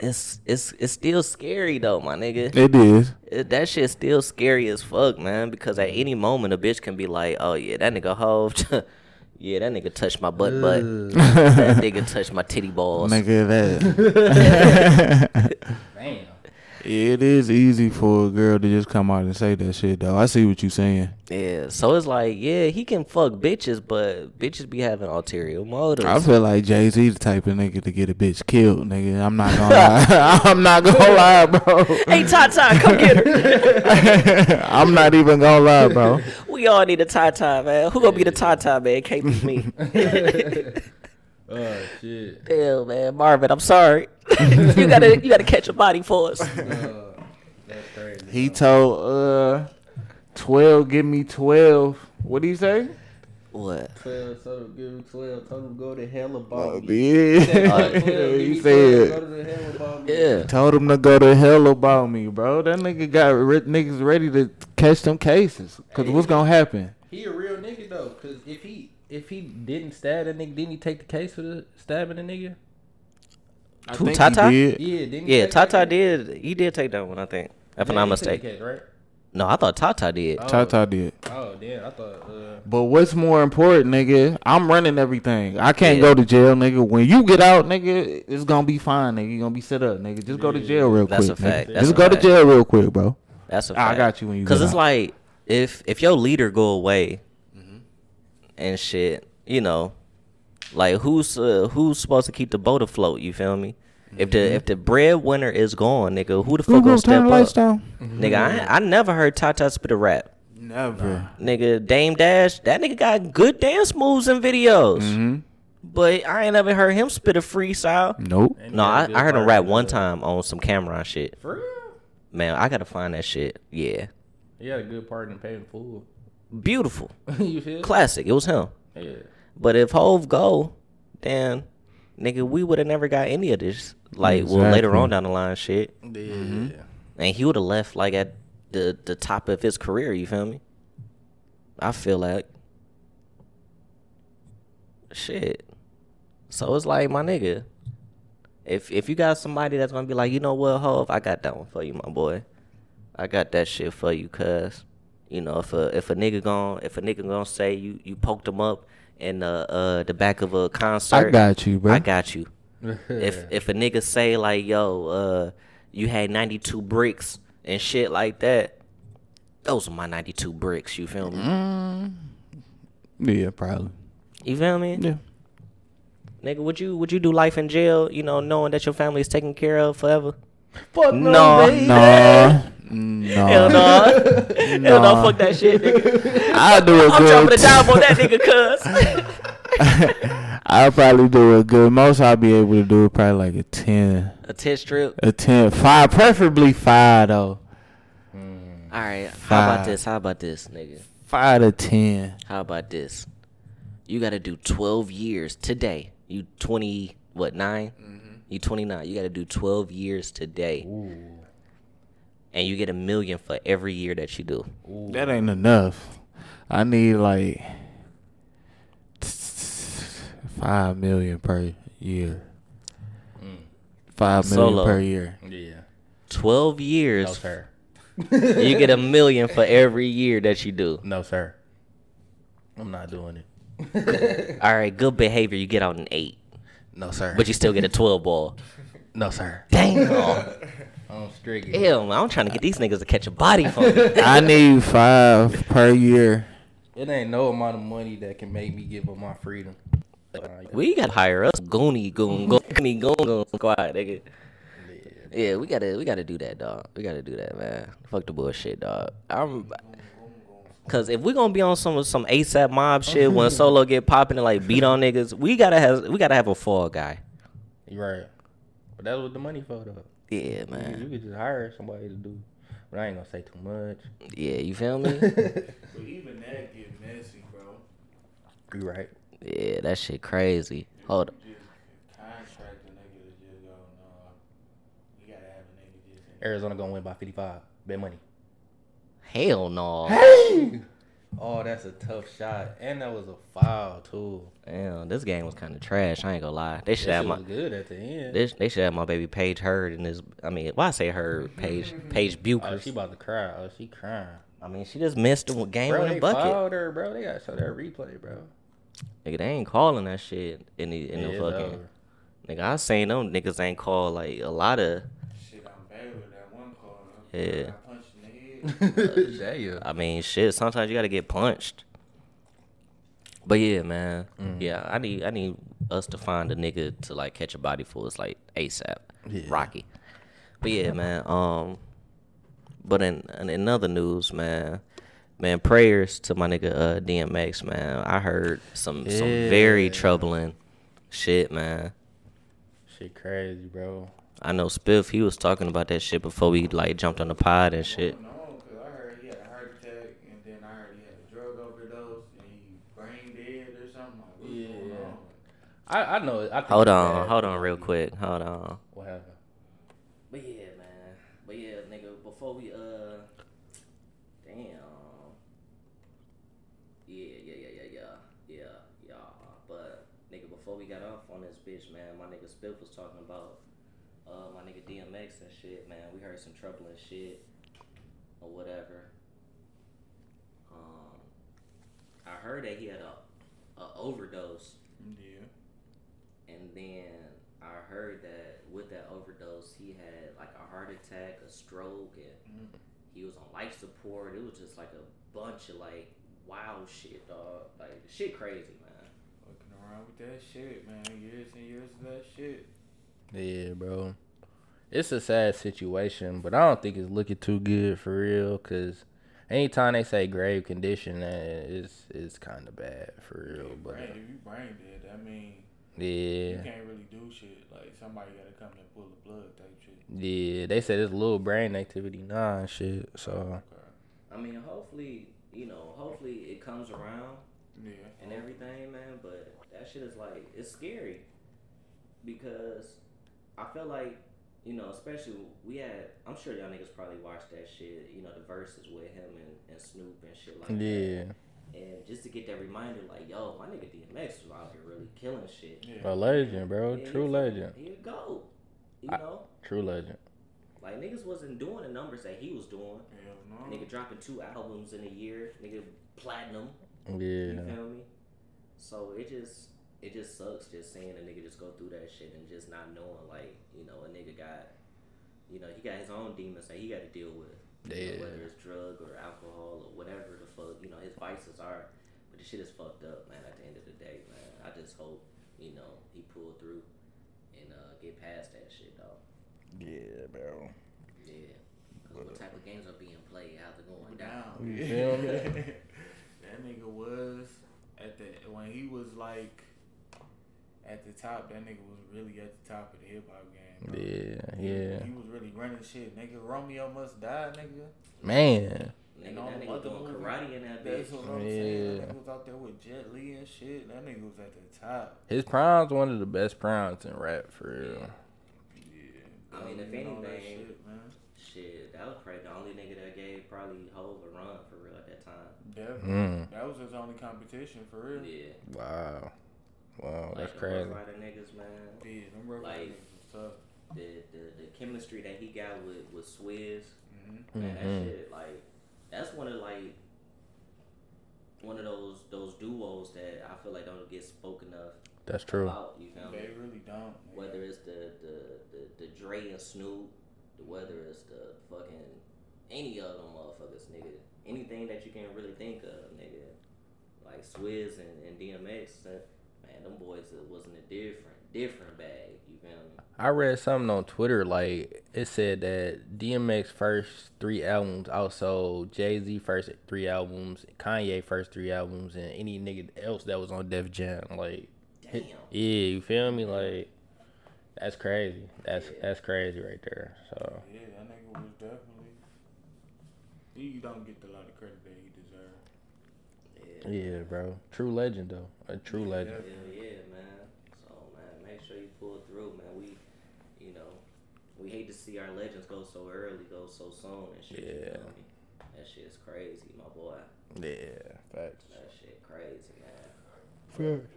it's it's it's still scary though, my nigga. It is. It, that shit's still scary as fuck, man. Because at any moment a bitch can be like, "Oh yeah, that nigga hove, [laughs] yeah, that nigga touched my butt, butt. that nigga touched my titty balls." Nigga, that. [laughs] [laughs] Damn. it is easy for a girl to just come out and say that shit though. I see what you're saying. Yeah, so it's like, yeah, he can fuck bitches, but bitches be having ulterior motives. I feel like Jay Z the type of nigga to get a bitch killed, nigga. I'm not gonna lie. [laughs] I'm not gonna lie, bro. hey, Tata, come get her. [laughs] I'm not even gonna lie, bro. we all need a Tata, man. Who gonna be the Tata, man? Can't be me. [laughs] Oh shit. Damn, man, Marvin, I'm sorry. [laughs] you gotta you gotta catch a body for us. [laughs] That's crazy. He told uh twelve, give me twelve. What do you say? What? Twelve, told him give him twelve. Told him go to hell about Yeah. he said [laughs] Yeah. told him to go to hell about me, bro. That nigga got re- niggas ready to catch them cases. Cause what's gonna happen? He a real nigga though, cause if he if he didn't stab that nigga, didn't he take the case for the stabbing the nigga? I Who, think he Tata? did. Yeah, didn't he Yeah, take Tata did. He did take that one, I think. If I'm not he took mistaken. right? No, I thought Tata did. Oh. Tata did. Oh damn, I thought. Uh, But what's more important, nigga? I'm running everything. I can't Yeah. go to jail, nigga. When you get out, nigga, it's gonna be fine, nigga. You gonna be set up, nigga. Just go to jail real That's quick. That's a fact. That's Just a go to jail real quick, bro. That's a fact. I got you when you Cause it's out. like if if your leader go away. And shit, you know, like who's uh, who's supposed to keep the boat afloat? You feel me? If the if the breadwinner is gone, nigga, who the fuck Mm-hmm. Gonna gonna step up? lights down? Nigga, I, I never heard Tata spit a rap. Never. Nigga, Dame Dash, that nigga got good dance moves and videos. Mm-hmm. But I ain't ever heard him spit a freestyle. Nope. No, I, I heard him rap one time on some Cam'ron shit. for real? Man, I gotta find that shit. Yeah. He had a good part in Paid in Full. Beautiful. [laughs] you feel? Classic. It was him. Yeah. But if Hove go, then nigga, we would have never got any of this. Like, well, later on down the line, shit, Yeah. Mm-hmm. and he would have left like at the the top of his career. You feel me? I feel like shit. So it's like my nigga. If if you got somebody that's gonna be like, you know what, Hove, I got that one for you, my boy. I got that shit for you, cuz. You know, if a if a nigga gon' if a nigga gonna say you you poked him up in the uh the back of a concert, I got you, bro. I got you. [laughs] if if a nigga say like, yo, uh, you had ninety two bricks and shit like that, those are my ninety two bricks. You feel me? Mm. Yeah, probably. You feel me? Yeah. Nigga, would you would you do life in jail? You know, knowing that your family is taken care of forever? Fuck No. Nah. Hell No. no, hell no, fuck that shit, nigga. I do a I'm dropping good. a dime on that nigga, cuz. [laughs] I'll probably do a good. Most I'll be able to do probably like a ten, A test strip. a ten, five, preferably five though. All right. How about this? How about this, nigga? Five to ten. How about this? You got to do 12 years today. You 20, what, 9? You 29. You got to do 12 years today. And you get a million for every year that you do. That ain't enough. I need like five million per year. Mm. Five million Solo. per year. Yeah. 12 years. No, years. sir. [laughs] you get a million for every year that you do. No, sir. I'm not doing it. [laughs] All right, good behavior. You get out an 8. No, sir. But you still get a 12 ball. no, sir. Damn. [laughs] Oh, I'm strict. Hell. I'm trying to get these niggas to catch a body for me. [laughs] I need five per year. It ain't no amount of money that can make me give up my freedom. We gotta hire us Goonie Goon Goonie Goon Goon Squad, nigga. Yeah, we gotta we gotta do that, dog. We gotta do that, man. Fuck the bullshit, dog. I'm Cause if we're gonna be on some some ASAP mob oh, shit when Solo get popping and like beat on niggas, we gotta have we gotta have a fall guy. You right. But that's what the money for though. Yeah, man. you could just hire somebody to do. But I ain't gonna say too much. Yeah, you feel me? [laughs] But even that get messy, bro. You right. yeah, that shit crazy. Hold up. Contract the nigga to just go, no. You gotta have a nigga just Arizona gonna win by 55. Bet money. Hell no. Hey! Oh, that's a tough shot, and that was a foul too. Damn, this game was kind of trash. I ain't gonna lie. They should That have my good at the end. they, they should have my baby Paige Heard in this. I mean, why I say Heard? Paige Paige Oh, she about to cry. Oh, she crying. I mean, she just missed the game Bro, winning they bucket. fouled her, bro. They gotta show that replay, bro. Nigga, they ain't calling that shit in the in Yeah, the it's fucking. over. Nigga, I seen them niggas ain't called like a lot of. Shit, I'm bad with that one call. Yeah. I punched in the head. [laughs] Damn. I mean, shit. Sometimes you gotta get punched. But yeah, man. Yeah, I need I need us to find a nigga to like catch a body for us like ASAP. Yeah. Rocky. But yeah, man. Um. But in, in in other news, man. Man, prayers to my nigga uh, DMX, man. I heard some some very troubling shit, man. Shit crazy, bro. I know Spiff, he was talking about that shit before we like jumped on the pod and shit. No, because I heard he had a heart attack, and then I heard he had a drug overdose, and he brain dead or something. Like, what's going Yeah. on? I I know. I Hold on, bad. hold on real quick. Hold on. What happened? But yeah, man. But yeah, nigga, before we uh damn. Yeah, yeah, yeah, yeah, yeah. Yeah, yeah. But nigga, before we got off on this bitch, man, my nigga Spiff was talking about uh my nigga DMX and shit, man. We heard some trouble and shit or whatever. Um I heard that he had a, a overdose Yeah. And then I heard that with that overdose, he had like a heart attack, a stroke, and he was on life support. It was just like a bunch of like wild shit, dog. Like shit crazy, man. Looking around with that shit, man. Years and years of that shit. Yeah, bro. It's a sad situation, but I don't think it's looking too good for real. Cause anytime they say grave condition, uh, it's it's kind of bad for real. But Brain, if you brain dead, that mean yeah, you can't really do shit. Like somebody gotta come and pull the blood type shit. yeah, they said it's little brain activity now and shit. So I mean, hopefully, you know, hopefully it comes around Yeah. and everything, man. But that shit is like it's scary because I feel like you know, especially we had. I'm sure y'all niggas probably watched that shit. You know, the verses with him and, and Snoop and shit like that. yeah, And just to get that reminder, like, yo, my nigga DMX was out here really killing shit. a legend, bro. Yeah, True he- legend. He a goat. You I- know, True legend. like niggas wasn't doing the numbers that he was doing. Hell no. Nigga dropping two albums in a year. Nigga platinum. Yeah, You feel me? So it just it just sucks just seeing a nigga just go through that shit and just not knowing like you know a nigga got you know he got his own demons that he got to deal with. You know, whether it's drug or alcohol or whatever the fuck you know his vices are, but the shit is fucked up, man. At the end of the day, man, I just hope you know he pull through and uh, get past that shit, dog. yeah, bro. Yeah. 'Cause what type of games are being played? How's it going down? down. You feel me? [laughs] that nigga was at the when he was like at the top, that nigga was really at the top of the hip hop game. bro. Yeah, yeah. He was really running shit, nigga. Romeo must die, nigga. Man. And Nigga, all that the nigga other doing karate in that That's bitch. what I'm saying. Yeah. That nigga was out there with Jet Li and shit. That nigga was at the top. His prime's one of the best primes in rap for real. Yeah. I mean, if Belly and all that anything, shit, man. Shit, that was probably the only nigga that gave probably Hove a run for real at that time. Definitely. Mm. That was his only competition for real. Yeah. Wow. Wow, Like that's the crazy. Ruff Ryder niggas, man. Yeah, them Ruff Like- Ryders was tough. The, the the chemistry that he got with with Swizz, Mm-hmm. man, Mhm. that shit like that's one of like one of those those duos that I feel like don't get spoken of That's true. about. You feel me? They really don't. nigga. Whether it's the the the, the Dre and Snoop, whether it's the fucking any of them motherfuckers, nigga. Anything that you can really think of, nigga. Like Swizz and, and DMX, uh, man, them boys uh, wasn't a different different bag. You feel me? I read something on Twitter like it said that DMX first three albums outsold Jay Z first three albums, Kanye first three albums, and any nigga else that was on Def Jam. Like, Damn. yeah, you feel me? Like, that's crazy. That's that's crazy right there. So Yeah, that nigga was definitely. He don't get the lot of credit that he deserves. Yeah. yeah, bro, true legend though, a true legend. Hell yeah, man. So man, make sure you pull through, man. We, you know, we hate to see our legends go so early, go so soon and shit. You Yeah. feel me? That shit's crazy, my boy. Yeah, facts. That shit crazy, man. Facts.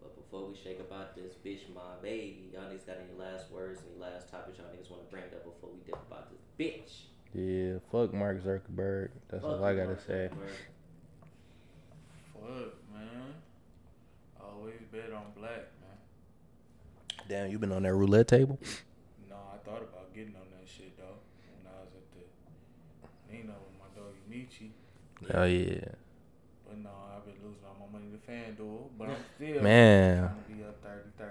But before we shake about this bitch, my baby, y'all niggas got any last words, any last topics y'all niggas want to bring up before we dip about this bitch? Yeah, fuck Mark Zuckerberg. That's all I gotta Fuck say. Mark Fuck, man. Always bet on black, man. Damn, you been on that roulette table? No, I thought about getting on that shit though when I was at the Nino with my dog Michi. Oh yeah, But no, I've been losing all my money to FanDuel, but I'm [laughs] still Man. trying to be up 30 30.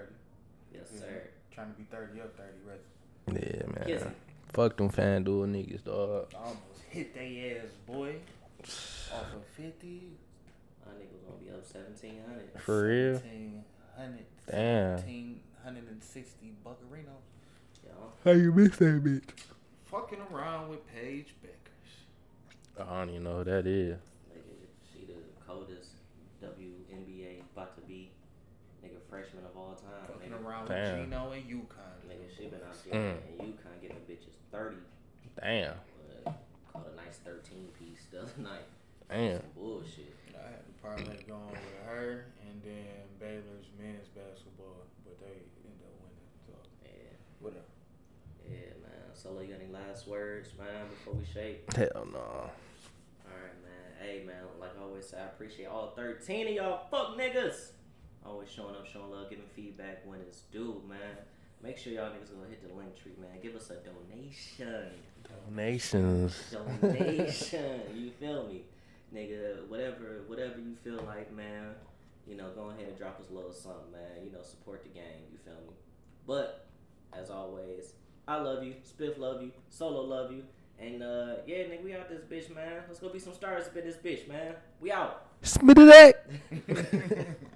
Yes, Yeah. sir. Trying to be 30 up 30 rather. yeah, man. Kiss him. Fuck them FanDuel niggas, dog. I almost hit they ass, boy. Off of 50. My niggas gonna be up seventeen hundred. For real? 1700, Damn. 1760 buccarinos. Y'all. How you miss that bitch? Fucking around with Paige Bueckers. I don't even know who that is. Nigga, she the coldest WNBA about to be nigga freshman of all time. Fucking Nigga, around Damn. with Geno and UConn. nigga she been out there Mm. and UConn giving bitches thirty. Damn, But caught a nice thirteen piece the other night. damn. Some bullshit. I parlay going with her and then Baylor's men's basketball, but they end up winning. So Yeah, whatever. yeah, man. Solo, you got any last words, man, before we shake? Hell no. Alright, man. Hey, man, like I always say, I appreciate all 13 of y'all fuck niggas. Always showing up, showing love, giving feedback when it's due, man. Make sure y'all niggas go hit the link tree, man. Give us a donation. Donations. Donation. you feel me? Nigga, whatever whatever you feel like, man, you know, go ahead and drop us a little something, man. You know, support the game, you feel me? But, as always, I love you, Spiff love you, Solo love you. And uh yeah, nigga, we out this bitch, man. Let's go be some stars up in this bitch, man. We out. Spit it out. [laughs]